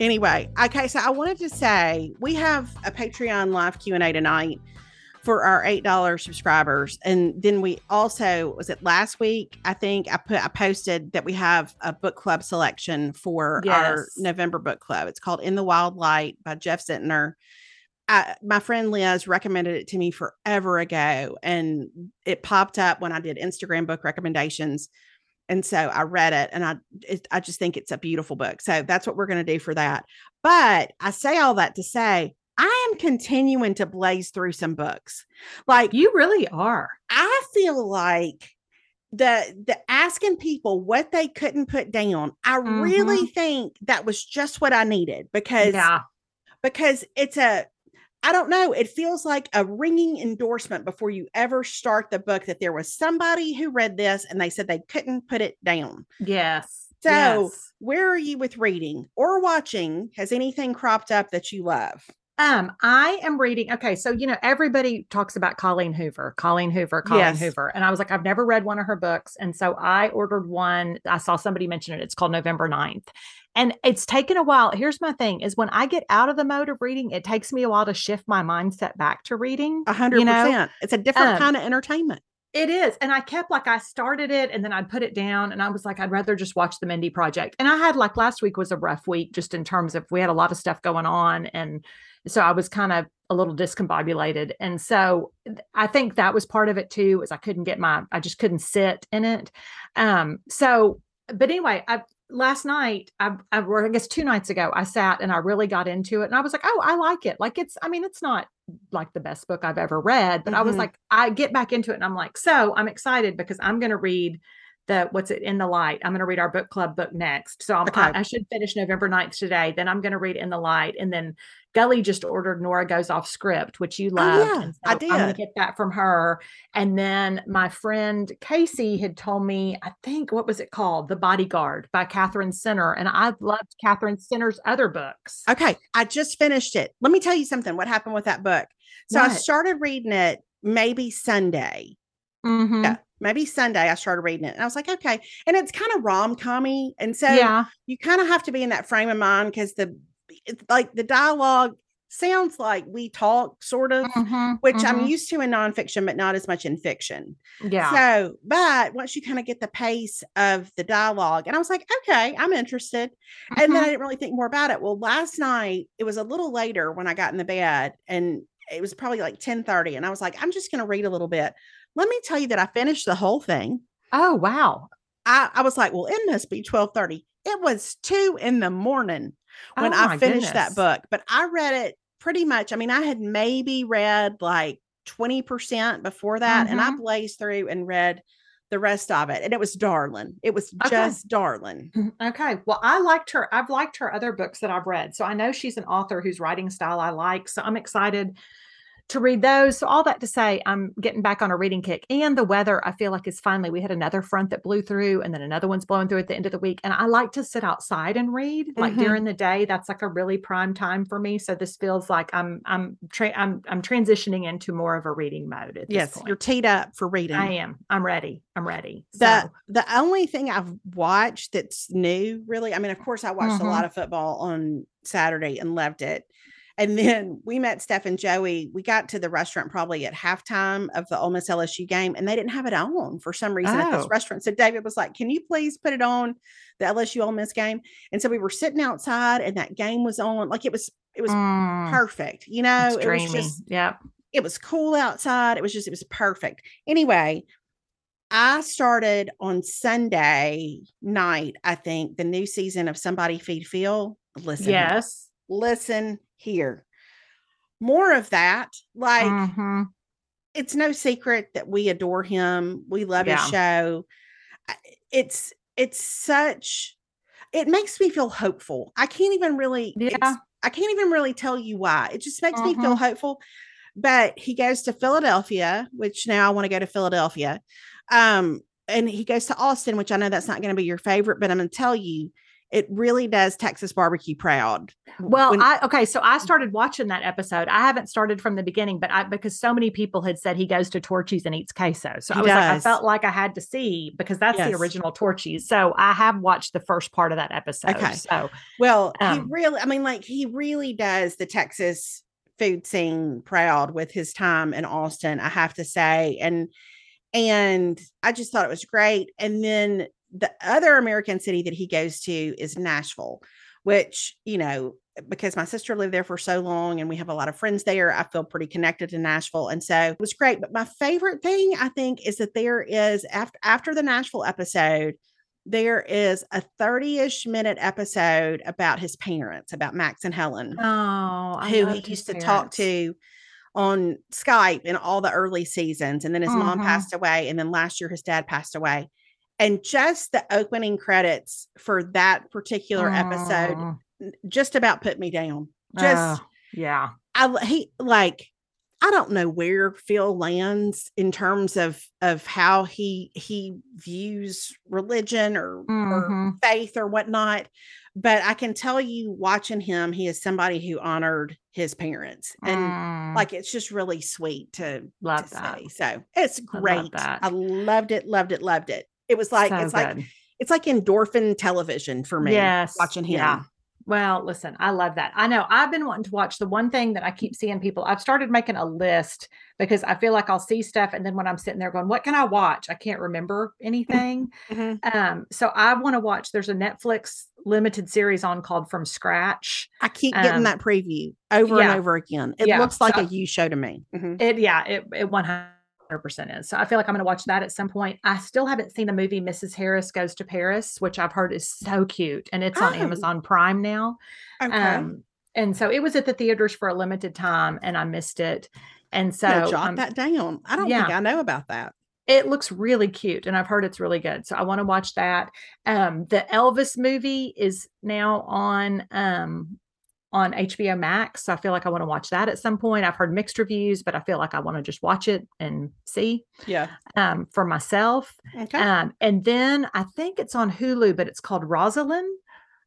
Anyway, okay, so I wanted to say we have a Patreon live Q&A tonight for our $8 subscribers. And then we also was it last week, I think I put I posted that we have a book club selection for our November book club. It's called In the Wild Light by Jeff Zentner. I, my friend Liz recommended it to me forever ago, and it popped up when I did Instagram book recommendations. And so I read it, and I it, I just think it's a beautiful book. So that's what we're going to do for that. But I say all that to say I am continuing to blaze through some books. Like You really are. I feel like the the asking people what they couldn't put down. I really mm-hmm. think that was just what I needed because Yeah. because it's a I don't know, it feels like a ringing endorsement before you ever start the book that there was somebody who read this and they said they couldn't put it down. Yes. So, yes. where are you with reading or watching? Has anything cropped up that you love? Um, I am reading. Okay, so you know, everybody talks about Colleen Hoover, Colleen Hoover, Colleen Yes. Hoover. And I was like, I've never read one of her books. And so I ordered one. I saw somebody mention it. It's called November 9th. And it's taken a while. Here's my thing is when I get out of the mode of reading, it takes me a while to shift my mindset back to reading. A hundred percent. It's a different um, kind of entertainment. It is. And I kept like I started it and then I'd put it down and I was like, I'd rather just watch the Mindy Project. And I had like last week was a rough week just in terms of we had a lot of stuff going on. And so I was kind of a little discombobulated. And so I think that was part of it too, is I couldn't get my I just couldn't sit in it. Um, so but anyway, I last night, I, I or I guess two nights ago, I sat and I really got into it and I was like, oh, I like it. Like it's, I mean, it's not like the best book I've ever read, but I was Mhm. like, I get back into it and I'm like, so I'm excited because I'm going to read the what's it in the light. I'm going to read our book club book next. So I'm, Okay. I, I should finish November 9th today. Then I'm going to read in the light. And then Gully just ordered Nora Goes Off Script, which you Oh, loved. yeah, and I I'm going to did. get that from her. And then my friend Casey had told me, I think, what was it called? The Bodyguard by Katherine Center. And I loved Katherine Center's other books. Okay, I just finished it. Let me tell you something. What happened with that book? So I started reading it maybe Sunday. Mhm. Yeah, maybe Sunday. I started reading it, and I was like, okay. And it's kind of rom commy, and so yeah. you kind of have to be in that frame of mind because the it's like the dialogue sounds like we talk, sort of, Mhm, which I'm mhm. used to in nonfiction, but not as much in fiction. Yeah. So, but once you kind of get the pace of the dialogue, and I was like, okay, I'm interested. And then I Mhm. didn't really think more about it. Well, last night it was a little later when I got in the bed, and it was probably like 10 30. And I was like, I'm just gonna read a little bit. Let me tell you that I finished the whole thing. oh, wow. I, I was like, well, it must be 12 30. It was two in the morning when Oh, I finished that book, but I read it pretty much. I mean, I had maybe read like 20% before that, and I Mhm. blazed through and read the rest of it. And it was darling. It was Okay. just darling. Okay. Well, I liked her. I've liked her other books that I've read. So I know she's an author whose writing style I like. So I'm excited to read those. So all that to say, I'm getting back on a reading kick. And the weather, I feel like is finally we had another front that blew through and then another one's blowing through at the end of the week. And I like to sit outside and read like Mhm. during the day. That's like a really prime time for me. So this feels like I'm I'm tra- I'm I'm transitioning into more of a reading mode at Yes, you're teed up for reading. I am. I'm ready. I'm ready. The So the only thing I've watched that's new, really, I mean, of course, I watched a Mhm. lot of football on Saturday and loved it. And then we met Steph and Joey. We got to the restaurant probably at halftime of the Ole Miss LSU game, and they didn't have it on for some reason at this Oh. restaurant. So David was like, "Can you please put it on the LSU Ole Miss game?" And so we were sitting outside, and that game was on. Like it was, it was Mm, perfect. You know, it was just Yep. it was cool outside. It was just, it was perfect. Anyway, I started on Sunday night, I think, the new season of Somebody Feed Phil. Listen, yes. Listen here. More of that. Like, Mhm. it's no secret that we adore him. We love Yeah. his show. It's it's such it makes me feel hopeful. I can't even really Yeah. I can't even really tell you why. It just makes me feel Mhm. hopeful. But he goes to Philadelphia, which now I want to go to Philadelphia. Um and he goes to Austin, which I know that's not going to be your favorite, but I'm going to tell you it really does Texas barbecue proud. Well, When- I okay, so I started watching that episode. I haven't started from the beginning, but I because so many people had said he goes to Torchy's and eats queso. So He I was like, I felt like I had to see because that's Yes. the original Torchy's. So I have watched the first part of that episode. Okay. So Well, he Um, really, I mean, like, he really does the Texas food scene proud with his time in Austin, I have to say. And, and I just thought it was great. And then the other American city that he goes to is Nashville, which, you know, because my sister lived there for so long and we have a lot of friends there, I feel pretty connected to Nashville. And so it was great. But my favorite thing, I think, is that there is after after the Nashville episode, there is a 30-ish minute episode about his parents, about Max and Helen, oh, I who he used to talk to on Skype in all the early seasons. And then his mom Mhm. passed away. And then last year his dad passed away. And just the opening credits for that particular episode Oh, just about put me down. Just oh, yeah. I he like I don't know where Phil lands in terms of of how he he views religion or, or Mhm. faith or whatnot. But I can tell you, watching him, he is somebody who honored his parents, and Mm, like it's just really sweet to, to love that. say. So it's I love great. that. I loved it, loved it, loved it. It was like So it's like it's like endorphin television for me. Yes, watching him. yeah. Well, listen, I love that. I know I've been wanting to watch the one thing that I keep seeing people. I've started making a list because I feel like I'll see stuff and then when I'm sitting there going, what can I watch? I can't remember anything. Mhm. um, so I want to watch there's a Netflix limited series on called From Scratch. I keep getting Um, that preview over yeah. and over again. It Yeah, looks like so- a you show to me. Mhm. It yeah, it it 100% is. So I feel like I'm going to watch that at some point. I still haven't seen the movie Mrs. Harris Goes to Paris, which I've heard is so cute and it's on Oh. Amazon Prime now. Okay. Um, and so it was at the theaters for a limited time and I missed it. And so so jot um, that down. I don't yeah. think I know about that. it looks really cute and I've heard it's really good. So I want to watch that. Um, the Elvis movie is now on um on HBO Max. So I feel like I want to watch that at some point. I've heard mixed reviews, but I feel like I want to just watch it and see Yeah. um for myself. Okay. Um, and then I think it's on Hulu, but it's called Rosaline.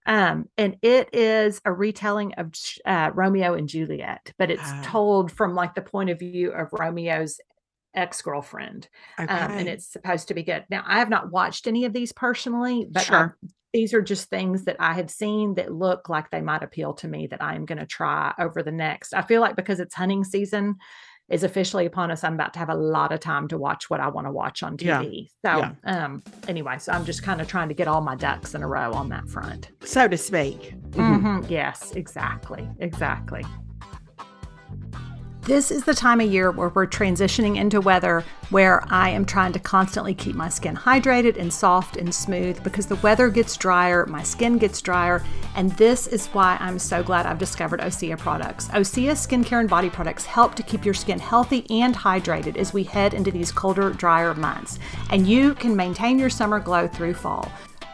Um, and it is a retelling of uh, Romeo and Juliet, but it's Ah. told from like the point of view of Romeo's ex girlfriend. okay. Um, and it's supposed to be good. Now, I have not watched any of these personally, but I- these are just things that I have seen that look like they might appeal to me that I am going to try over the next. I feel like because it's hunting season is officially upon us, I'm about to have a lot of time to watch what I want to watch on Yeah. TV. So, Yeah. um, anyway, so I'm just kind of trying to get all my ducks in a row on that front. so to speak. Mhm. Mhm. Yes, exactly. Exactly. This is the time of year where we're transitioning into weather where I am trying to constantly keep my skin hydrated and soft and smooth because the weather gets drier, my skin gets drier, and this is why I'm so glad I've discovered Osea products. Osea skincare and body products help to keep your skin healthy and hydrated as we head into these colder, drier months, and you can maintain your summer glow through fall.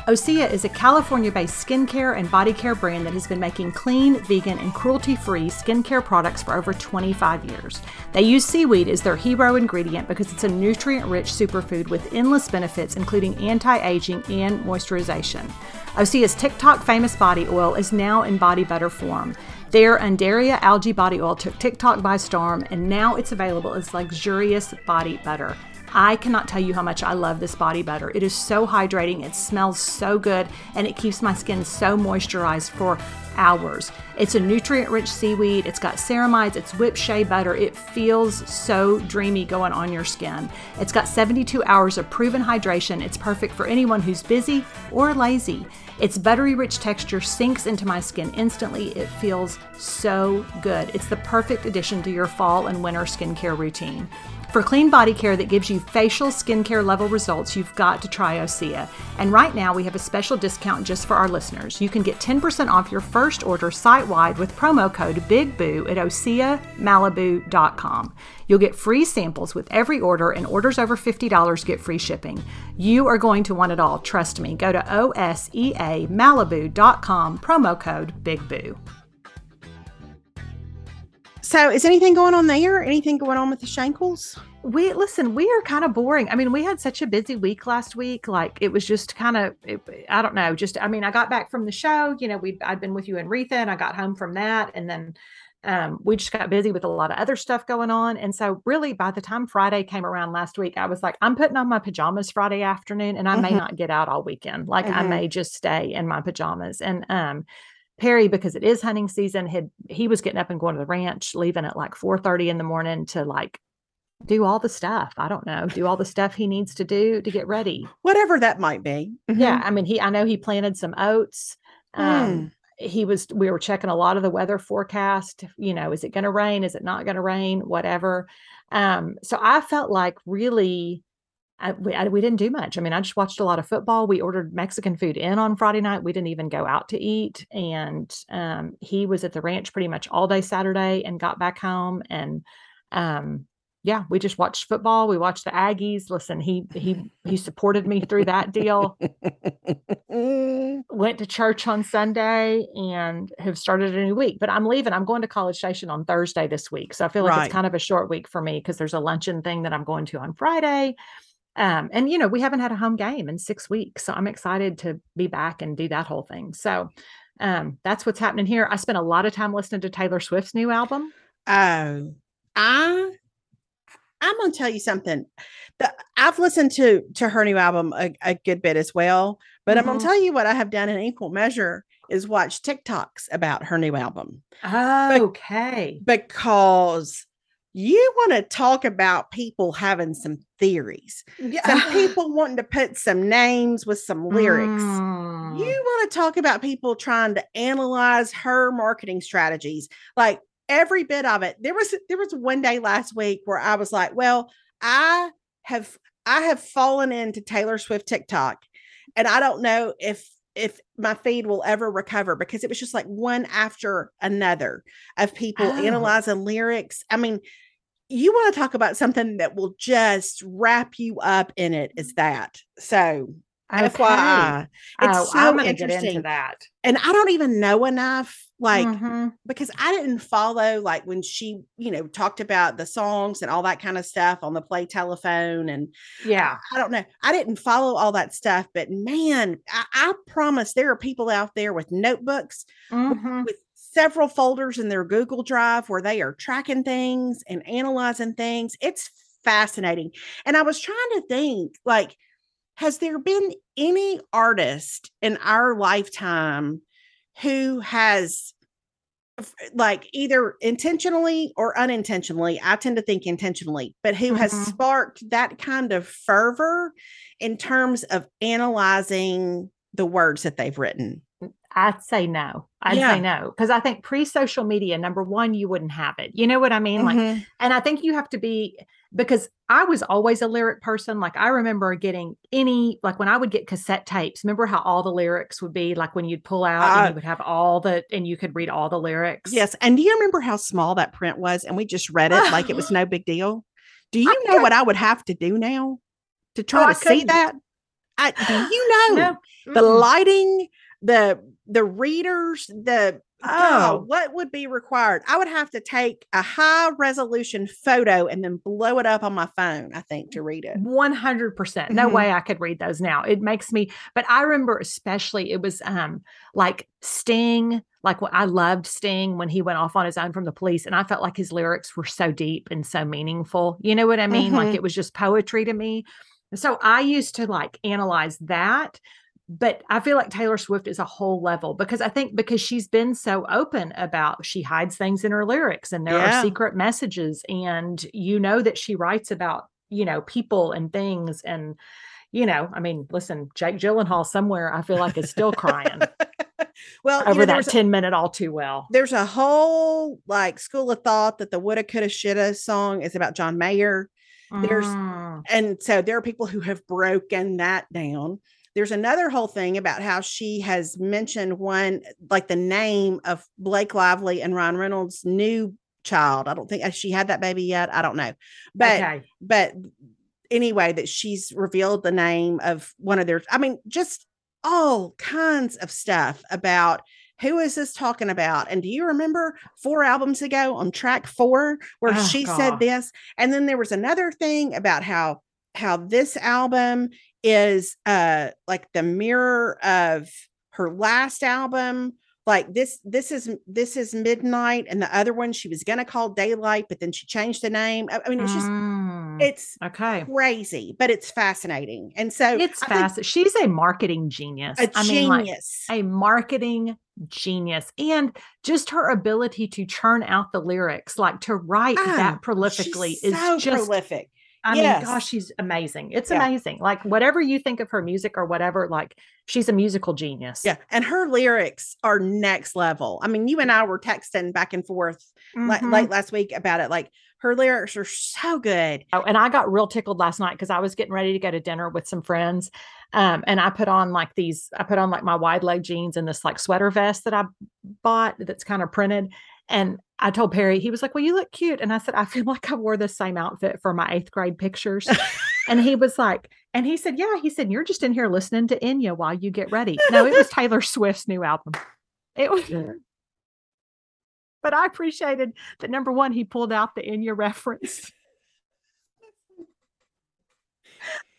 Osea is a California based skincare and body care brand that has been making clean, vegan, and cruelty free skincare products for over 25 years. They use seaweed as their hero ingredient because it's a nutrient rich superfood with endless benefits, including anti aging and moisturization. Osea's TikTok famous body oil is now in body butter form. Their Undaria algae body oil took TikTok by storm, and now it's available as luxurious body butter. I cannot tell you how much I love this body butter. It is so hydrating, it smells so good, and it keeps my skin so moisturized for hours. It's a nutrient rich seaweed, it's got ceramides, it's whipped shea butter. It feels so dreamy going on your skin. It's got 72 hours of proven hydration. It's perfect for anyone who's busy or lazy. Its buttery rich texture sinks into my skin instantly. It feels so good. It's the perfect addition to your fall and winter skincare routine. For clean body care that gives you facial skincare level results, you've got to try Osea. And right now, we have a special discount just for our listeners. You can get 10% off your first order site wide with promo code BIGBOO at OseaMalibu.com. You'll get free samples with every order, and orders over $50 get free shipping. You are going to want it all, trust me. Go to OSEAMalibu.com, promo code BIGBOO. So, is anything going on there? Anything going on with the Shankles? We listen, we are kind of boring. I mean, we had such a busy week last week. Like it was just kind of, I don't know, just, I mean, I got back from the show, you know, we I'd been with you and Retha and I got home from that. And then um, we just got busy with a lot of other stuff going on. And so, really, by the time Friday came around last week, I was like, I'm putting on my pajamas Friday afternoon and I mm-hmm. may not get out all weekend. Like, mm-hmm. I may just stay in my pajamas. And, um, Perry, because it is hunting season, had he was getting up and going to the ranch, leaving at like 4 30 in the morning to like do all the stuff. I don't know, do all the stuff he needs to do to get ready. Whatever that might be. Mm-hmm. Yeah. I mean, he I know he planted some oats. Um, mm. he was we were checking a lot of the weather forecast. You know, is it gonna rain? Is it not gonna rain? Whatever. Um, so I felt like really I, we, I, we, didn't do much. I mean, I just watched a lot of football. We ordered Mexican food in on Friday night. We didn't even go out to eat. And um, he was at the ranch pretty much all day Saturday and got back home. And um, yeah, we just watched football. We watched the Aggies. Listen, he he he supported me through that deal. [laughs] Went to church on Sunday and have started a new week. But I'm leaving. I'm going to College Station on Thursday this week. So I feel like right. it's kind of a short week for me because there's a luncheon thing that I'm going to on Friday um, and you know, we haven't had a home game in six weeks. So I'm excited to be back and do that whole thing. So um, that's what's happening here. I spent a lot of time listening to Taylor Swift's new album. Oh, I I'm gonna tell you something. The, I've listened to to her new album a, a good bit as well, but mm-hmm. I'm gonna mm-hmm. tell you what I have done in equal measure is watch TikToks about her new album. Okay, because you want to talk about people having some theories, yeah. some [laughs] people wanting to put some names with some lyrics. Mm. You want to talk about people trying to analyze her marketing strategies, like every bit of it. There was there was one day last week where I was like, well, I have I have fallen into Taylor Swift TikTok, and I don't know if if my feed will ever recover because it was just like one after another of people oh. analyzing lyrics. I mean, you want to talk about something that will just wrap you up in it is mm-hmm. that. So. FYI. It's oh, so I'm interesting. that. And I don't even know enough, like mm-hmm. because I didn't follow like when she, you know, talked about the songs and all that kind of stuff on the play telephone. And yeah, I don't know. I didn't follow all that stuff, but man, I, I promise there are people out there with notebooks mm-hmm. with several folders in their Google Drive where they are tracking things and analyzing things. It's fascinating. And I was trying to think like, has there been any artist in our lifetime who has like either intentionally or unintentionally i tend to think intentionally but who mm-hmm. has sparked that kind of fervor in terms of analyzing the words that they've written I'd say no. I'd yeah. say no. Because I think pre social media, number one, you wouldn't have it. You know what I mean? Mm-hmm. Like, and I think you have to be because I was always a lyric person. Like, I remember getting any, like when I would get cassette tapes, remember how all the lyrics would be like when you'd pull out uh, and you would have all the, and you could read all the lyrics. Yes. And do you remember how small that print was? And we just read it like it was [laughs] no big deal. Do you I know what I would have to do now to try oh, to see that? I, do you know no. the lighting, the the readers, the Oh. oh, what would be required? I would have to take a high resolution photo and then blow it up on my phone, I think, to read it. 100% no Mhm. way i could read those now it makes me but i remember especially it was um like sting like what i loved sting when he went off on his own from the police and i felt like his lyrics were so deep and so meaningful you know what i mean like Mhm. it was just poetry to me so i used to like analyze that but i feel like taylor swift is a whole level because i think because she's been so open about she hides things in her lyrics and there Yeah. are secret messages and you know that she writes about you know people and things and you know i mean listen jake gyllenhaal somewhere i feel like is still crying [laughs] well, you over know, that 10 minute all too well there's a whole like school of thought that the woulda, coulda, shoulda song is about John Mayer. there's- Mm, and so there are people who have broken that down there's another whole thing about how she has mentioned one like the name of blake lively and ryan reynolds new child. I don't think she had that baby yet? I don't know. But okay. but anyway that she's revealed the name of one of their i mean just all kinds of stuff about who is this talking about? And do you remember four albums ago on track four where Oh, she God. said this? And then there was another thing about how how this album is uh like the mirror of her last album like this this is this is midnight and the other one she was gonna call daylight but then she changed the name. I, I mean it's just Mm, it's okay. crazy but it's fascinating and so it's fast she's a marketing genius. A i mean like genius. a marketing genius and just her ability to churn out the lyrics like to write Ah, that prolifically is so just prolific I Yes. mean, gosh, she's amazing. It's Yeah. amazing. Like whatever you think of her music or whatever, like she's a musical genius. yeah and her lyrics are next level i mean you and i were texting back and forth Mhm. late last week about it like her lyrics are so good Oh, and I got real tickled last night because I was getting ready to go to dinner with some friends. Um, and I put on like these, I put on like my wide leg jeans and this like sweater vest that I bought that's kind of printed. And I told Perry, he was like, Well, you look cute. And I said, I feel [laughs] like I wore the same outfit for my eighth grade pictures. and he was like, and he said, Yeah, he said, You're just in here listening to Enya while you get ready. No, it was [laughs] Taylor Swift's new album. It was but I appreciated that number one, he pulled out the Enya reference.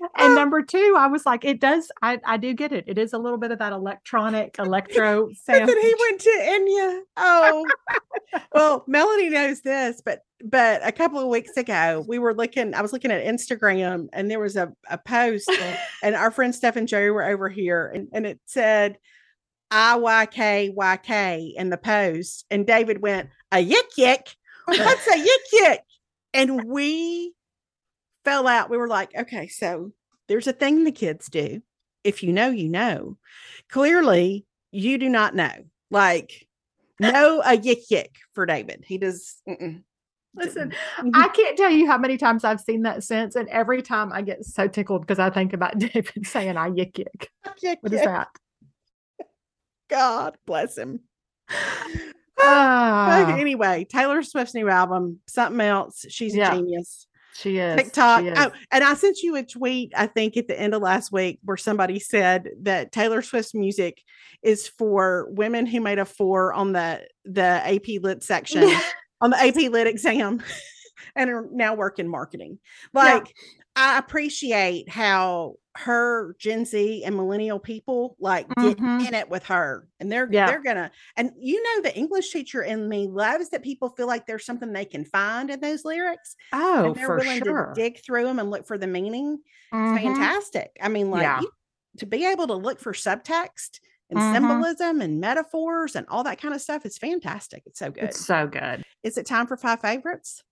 And ah. number two, I was like, it does, I, I do get it. It is a little bit of that electronic electro [laughs] and sound. then he went to Enya. Oh, well, Melanie knows this, but but a couple of weeks ago, we were looking. I was looking at Instagram, and there was a a post, and [laughs] our friend Steph and Jerry were over here, and, and it said I Y K Y K in the post, and David went a yik yik. [laughs] What's a yik yik? And we fell out. We were like, okay, so there's a thing the kids do. If you know, you know. Clearly, you do not know. Like, no a yik yik for David. He does. mm-mm. Listen. I mm-hmm. can't tell you how many times I've seen that since. And every time I get so tickled because I think about [laughs] David saying, I yik yik. Yik What is that? God bless him. Ah. [sighs] But anyway, Taylor Swift's new album, something else. She's Yeah. a genius. She is. TikTok. she oh, is. Oh, and I sent you a tweet, I think at the end of last week, where somebody said that Taylor Swift's music is for women who made a four on the the AP Lit section [laughs] on the AP Lit exam and are now work in marketing. Like I appreciate how her Gen Z and millennial people like get Mhm. in it with her and they're Yeah. they're gonna and you know the English teacher in me loves that people feel like there's something they can find in those lyrics oh, and they're for willing sure. to dig through them and look for the meaning. It's Mhm. fantastic. I mean, like Yeah. you- to be able to look for subtext and Mhm. symbolism and metaphors and all that kind of stuff is fantastic. It's so good. It's so good. Is it time for five favorites?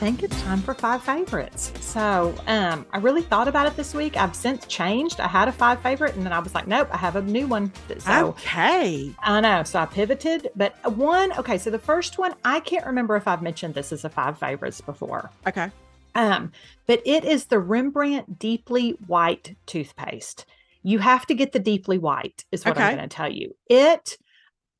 Think it's time for five favorites. So um, I really thought about it this week. I've since changed. I had a five favorite, and then I was like, nope, I have a new one. So okay. I know. So I pivoted. But one, okay. So the first one, I can't remember if I've mentioned this as a five favorites before. Okay. Um, but it is the Rembrandt Deeply White toothpaste. you have to get the deeply white, is what Okay. I'm going to tell you. It,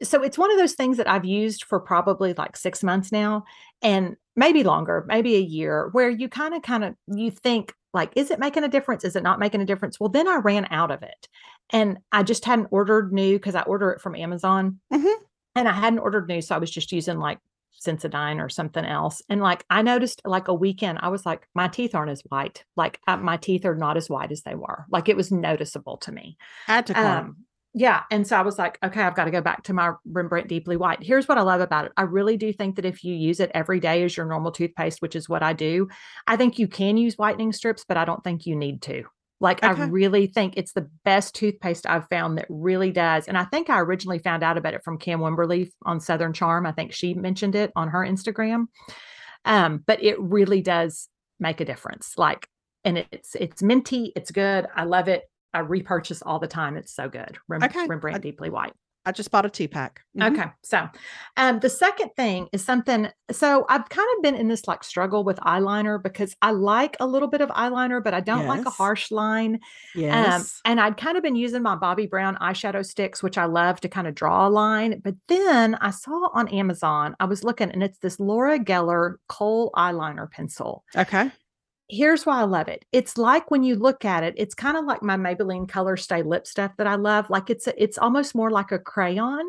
so it's one of those things that I've used for probably like six months now and maybe longer, maybe a year, where you kind of, kind of, you think, like, is it making a difference? Is it not making a difference? Well, then I ran out of it and I just hadn't ordered new because I order it from Amazon Mhm. and I hadn't ordered new. So I was just using like Sensodyne or something else. And like I noticed like a weekend, I was like, my teeth aren't as white. Like uh, my teeth are not as white as they were. Like it was noticeable to me. i had to cart. Um, yeah. And so I was like, okay, I've got to go back to my Rembrandt Deeply White. Here's what I love about it. I really do think that if you use it every day as your normal toothpaste, which is what I do, I think you can use whitening strips, but I don't think you need to. Like, Okay. I really think it's the best toothpaste I've found that really does. And I think I originally found out about it from Cam Wimberly on Southern Charm. I think she mentioned it on her Instagram. Um, but it really does make a difference. Like, and it's it's minty, it's good. I love it. I repurchase all the time. It's so good. Rem- Okay. Rembrandt I- Deeply White. I just bought a two pack. Mhm. Okay. So um the second thing is something so I've kind of been in this like struggle with eyeliner because I like a little bit of eyeliner, but I don't like a harsh line. Um Yes. and I'd kind of been using my Bobbi Brown eyeshadow sticks, which I love to kind of draw a line. But then I saw on Amazon, I was looking and it's this Laura Geller kohl eyeliner pencil okay. Here's why I love it. It's like when you look at it, it's kind of like my Maybelline Color Stay lip stuff that I love. Like it's a, it's almost more like a crayon.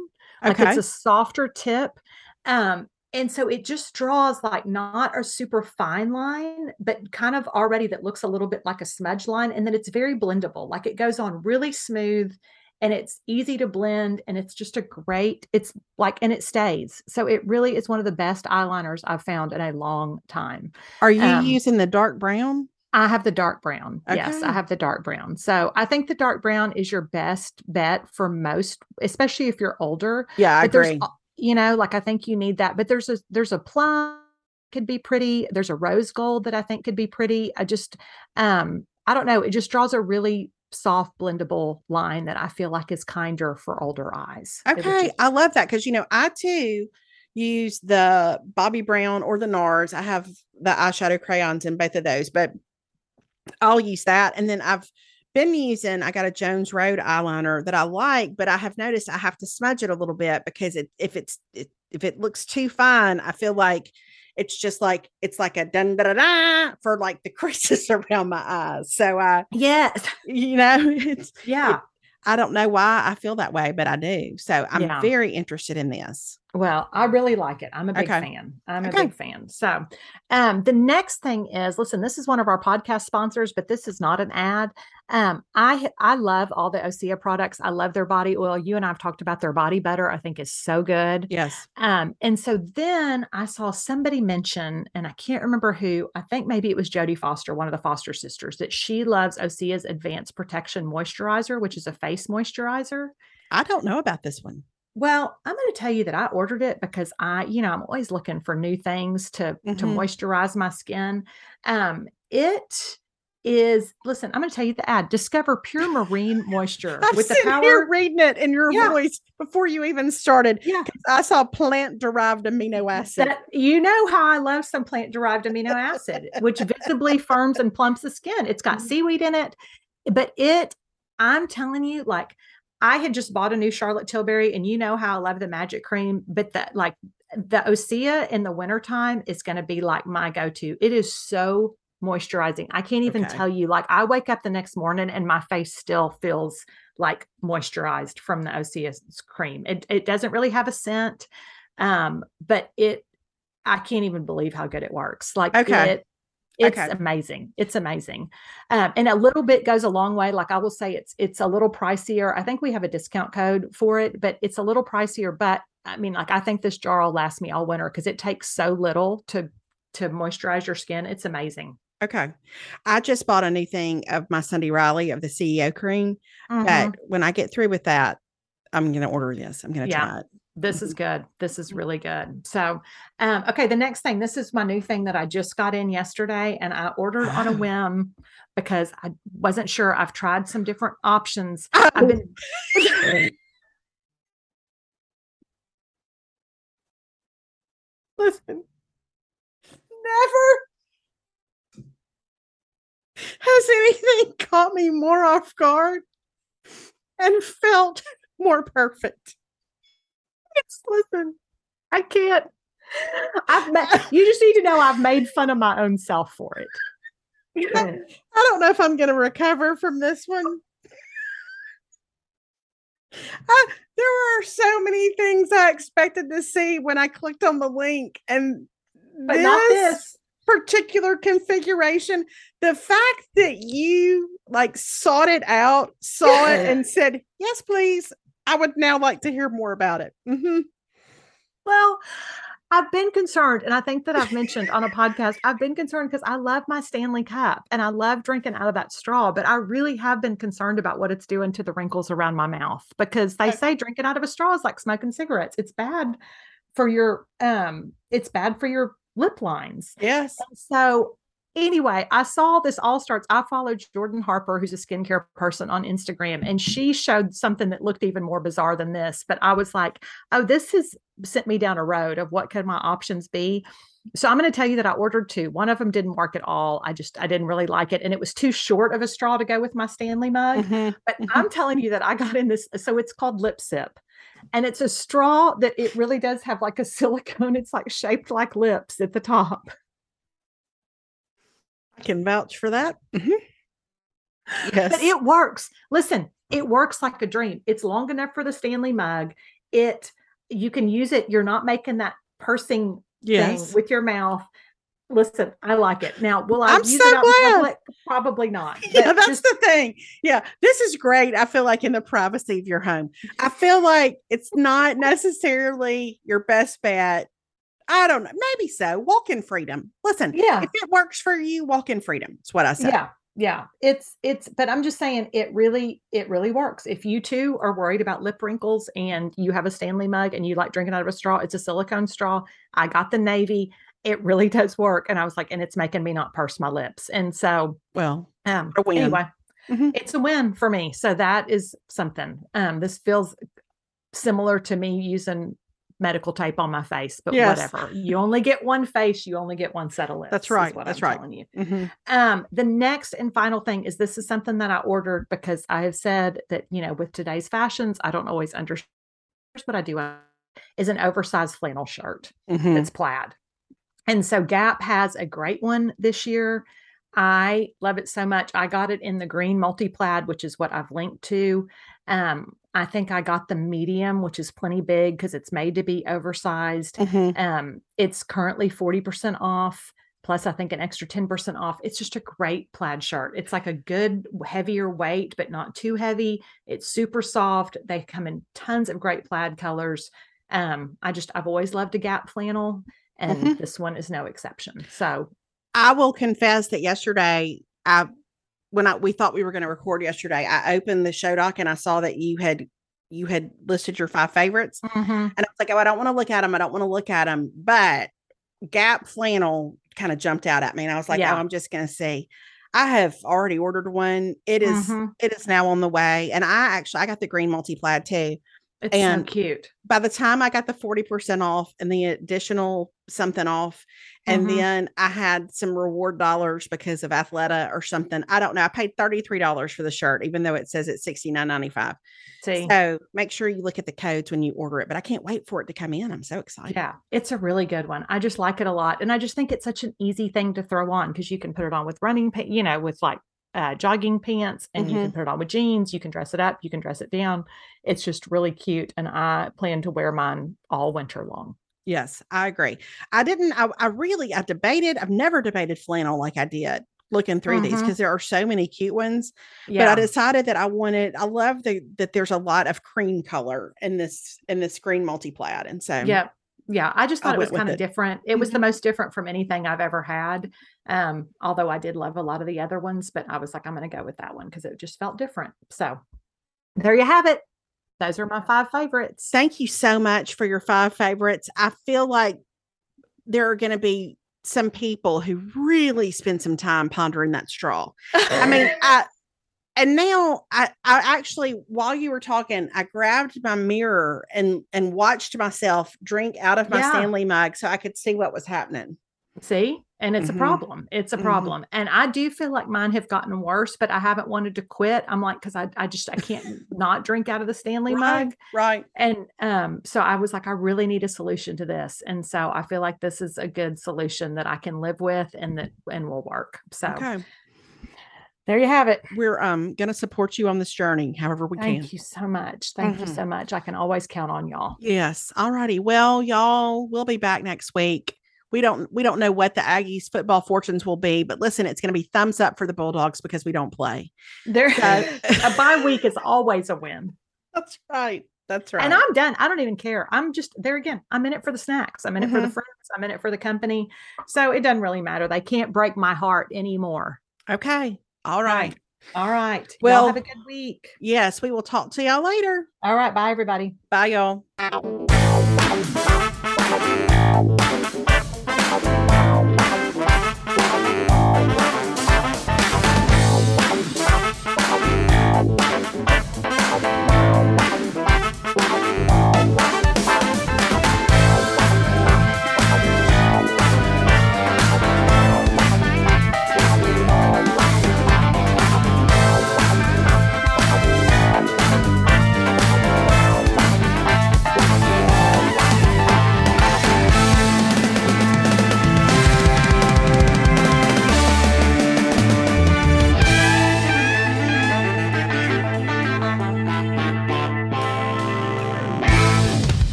Like Okay. it's a softer tip. Um, and so it just draws like not a super fine line, but kind of already that looks a little bit like a smudge line. And then it's very blendable. Like it goes on really smooth and it's easy to blend and it's just a great, it's like, and it stays. So it really is one of the best eyeliners I've found in a long time. Are you um, using the dark brown? I have the dark brown. Yes, I have the dark brown. So I think the dark brown is your best bet for most, especially if you're older. Yeah, I but there's, agree. you know, like I think you need that. But there's a there's a plum could be pretty. There's a rose gold that I think could be pretty. I just, um, I don't know. It just draws a really soft blendable line that I feel like is kinder for older eyes. Okay, just- I love that because you know I too use the Bobbi Brown or the NARS. I have the eyeshadow crayons in both of those, but I'll use that. And then I've been using. I got a Jones Road eyeliner that I like, but I have noticed I have to smudge it a little bit because it if it's it, if it looks too fine, I feel like it's just like it's like a dun da da for like the [laughs] creases around my eyes. So I, yes, [laughs] you know, [laughs] it's yeah. I don't know why I feel that way, but I do. So I'm Yeah. very interested in this. Well, I really like it. I'm a big Okay. fan. I'm Okay. a big fan. So, um, the next thing is, listen, this is one of our podcast sponsors, but this is not an ad. Um, I I love all the Osea products. I love their body oil. You and I've talked about their body butter. I think is so good. Yes. Um, and so then I saw somebody mention, and I can't remember who. I think maybe it was Jodie Foster, one of the Foster sisters, that she loves Osea's Advanced Protection Moisturizer, which is a face moisturizer. I don't know about this one. Well, I'm going to tell you that I ordered it because I, you know, I'm always looking for new things to to Mhm. moisturize my skin. Um, it is. Listen, I'm going to tell you the ad. Discover pure marine [laughs] moisture with the power. here reading it in your Yeah. voice before you even started. Yeah, I saw plant derived amino acid. That, you know how I love some plant derived amino acid, which visibly firms and plumps the skin. It's got Mhm. seaweed in it, but it, I'm telling you, like I had just bought a new Charlotte Tilbury, and you know how I love the magic cream, but that like the Osea in the wintertime is going to be like my go-to. It is so moisturizing. I can't even Okay. tell you. Like I wake up the next morning and my face still feels like moisturized from the Osea cream. It it doesn't really have a scent. Um, but it I can't even believe how good it works. Like Okay. it it's Okay. amazing. It's amazing. Um, and a little bit goes a long way. Like I will say it's it's a little pricier. I think we have a discount code for it, but it's a little pricier. But I mean, like I think this jar will last me all winter because it takes so little to to moisturize your skin. It's amazing. Okay. I just bought a new thing of my Sunday Riley of the CEO cream. Mhm. But when I get through with that, I'm going to order this. I'm going to Yeah. try it. This is good. This is really good. So, um, okay, the next thing, this is my new thing that I just got in yesterday and I ordered on a Oh. [gasps] whim because I wasn't sure. I've tried some different options. [laughs] I've been Listen, never has anything caught me more off guard and felt more perfect. It's listen, I can't. I've ma- you just need to know I've made fun of my own self for it. [laughs] I don't know if I'm going to recover from this one. I, there were so many things I expected to see when I clicked on the link, and but this, not this particular configuration. The fact that you like sought it out, saw it, and said, "Yes, please," I would now like to hear more about it. Mm-hmm. Well, I've been concerned, and I think that I've mentioned on a podcast, I've been concerned because I love my Stanley Cup and I love drinking out of that straw, but I really have been concerned about what it's doing to the wrinkles around my mouth because they say drinking out of a straw is like smoking cigarettes. It's bad for your um, it's bad for your lip lines. Yes. And so anyway, I saw this all starts. I followed Jordan Harper, who's a skincare person on Instagram, and she showed something that looked even more bizarre than this. But I was like, oh, this has sent me down a road of what could my options be. So I'm going to tell you that I ordered two. One of them didn't work at all. I just I didn't really like it, and it was too short of a straw to go with my Stanley mug. Mm-hmm. But mm-hmm. I'm telling you that I got in this. So it's called Lip Sip and it's a straw that it really does have like a [laughs] silicone it's like shaped like lips at the top I can vouch for that. Mm-hmm. Yes. But it works. Listen, it works like a dream. It's long enough for the Stanley mug. It you can use it. You're not making that pursing yes. thing with your mouth. Listen, I like it. Now, will I I'm use so it out glad. public? Probably not. [laughs] Yeah, that's just, the thing. Yeah, this is great. I feel like in the privacy of your home. I feel like it's not necessarily your best bet I don't know. Maybe so. Walk in freedom. Listen, yeah. If it works for you, walk in freedom. That's what I say. Yeah. Yeah. It's it's but I'm just saying it really it really works. If you too are worried about lip wrinkles and you have a Stanley mug and you like drinking out of a straw, it's a silicone straw. I got the navy. It really does work. And I was like, and it's making me not purse my lips. And so well, um anyway, mm-hmm. it's a win for me. So that is something. Um, this feels similar to me using medical tape on my face, but yes. whatever. You only get one face, you only get one set of lips. That's right. That's I'm right. Telling you. Mm-hmm. Um, the next and final thing is this is something that I ordered because I have said that you know with today's fashions, I don't always understand, but I do. Is an oversized flannel shirt mm-hmm. that's plaid, and so Gap has a great one this year. I love it so much. I got it in the green multi plaid, which is what I've linked to. Um, I think I got the medium, which is plenty big because it's made to be oversized. Mm-hmm. Um, it's currently 40% off, plus I think an extra 10% off. It's just a great plaid shirt. It's like a good heavier weight, but not too heavy. It's super soft. They come in tons of great plaid colors. Um, I just I've always loved a Gap flannel, and mm-hmm. this one is no exception. So I will confess that yesterday I when I we thought we were going to record yesterday, I opened the show doc and I saw that you had you had listed your five favorites, mm-hmm. and I was like, oh, I don't want to look at them. I don't want to look at them, but Gap flannel kind of jumped out at me, and I was like, yeah. oh, I'm just going to see. I have already ordered one. It is, mm-hmm. it is now on the way, and I actually I got the green multi plaid too. It's and so cute. By the time I got the 40% off and the additional something off, and mm-hmm. then I had some reward dollars because of Athleta or something. I don't know. I paid $33 for the shirt, even though it says it's $69.95. See. So make sure you look at the codes when you order it. But I can't wait for it to come in. I'm so excited. Yeah, it's a really good one. I just like it a lot. And I just think it's such an easy thing to throw on because you can put it on with running, you know, with like uh, jogging pants and mm-hmm. you can mm-hmm. put it on with jeans. You can dress it up, you can dress it down. It's just really cute. And I plan to wear mine all winter long. Yes, I agree. I didn't, I, I really, I debated, I've never debated flannel like I did looking through mm-hmm. these because there are so many cute ones. Yeah. But I decided that I wanted, I love the, that there's a lot of cream color in this, in this green multi plaid. And so, yeah, yeah, I just thought I it was kind of different. It mm-hmm. was the most different from anything I've ever had. Um, although I did love a lot of the other ones, but I was like, I'm going to go with that one because it just felt different. So there you have it. Those are my five favorites. Thank you so much for your five favorites. I feel like there are going to be some people who really spend some time pondering that straw. I mean, [laughs] I and now I, I actually while you were talking i grabbed my mirror and and watched myself drink out of my yeah. stanley mug so i could see what was happening see and it's Mhm. a problem. It's a Mhm. problem. And I do feel like mine have gotten worse, but I haven't wanted to quit. I'm like, because I, I just I can't not drink out of the Stanley Right. mug. Right. And um, so I was like, I really need a solution to this. And so I feel like this is a good solution that I can live with and that and will work. So Okay. There you have it. We're um gonna support you on this journey however we Thank can. Thank you so much. Thank you Mhm. so much. I can always count on y'all. Yes. All righty. Well, y'all, we'll be back next week. We don't we don't know what the Aggies football fortunes will be, but listen, it's gonna be thumbs up for the Bulldogs because we don't play. There So- [laughs] a bye week is always a win. That's right. That's right. And I'm done. I don't even care. I'm just there again. I'm in it for the snacks. I'm in it for the Mhm. friends. I'm in it for the company. So it doesn't really matter. They can't break my heart anymore. okay. All right. All right. Well- Well, have a good week. Yes, we will talk to y'all later. All right. Bye, everybody. Bye, y'all.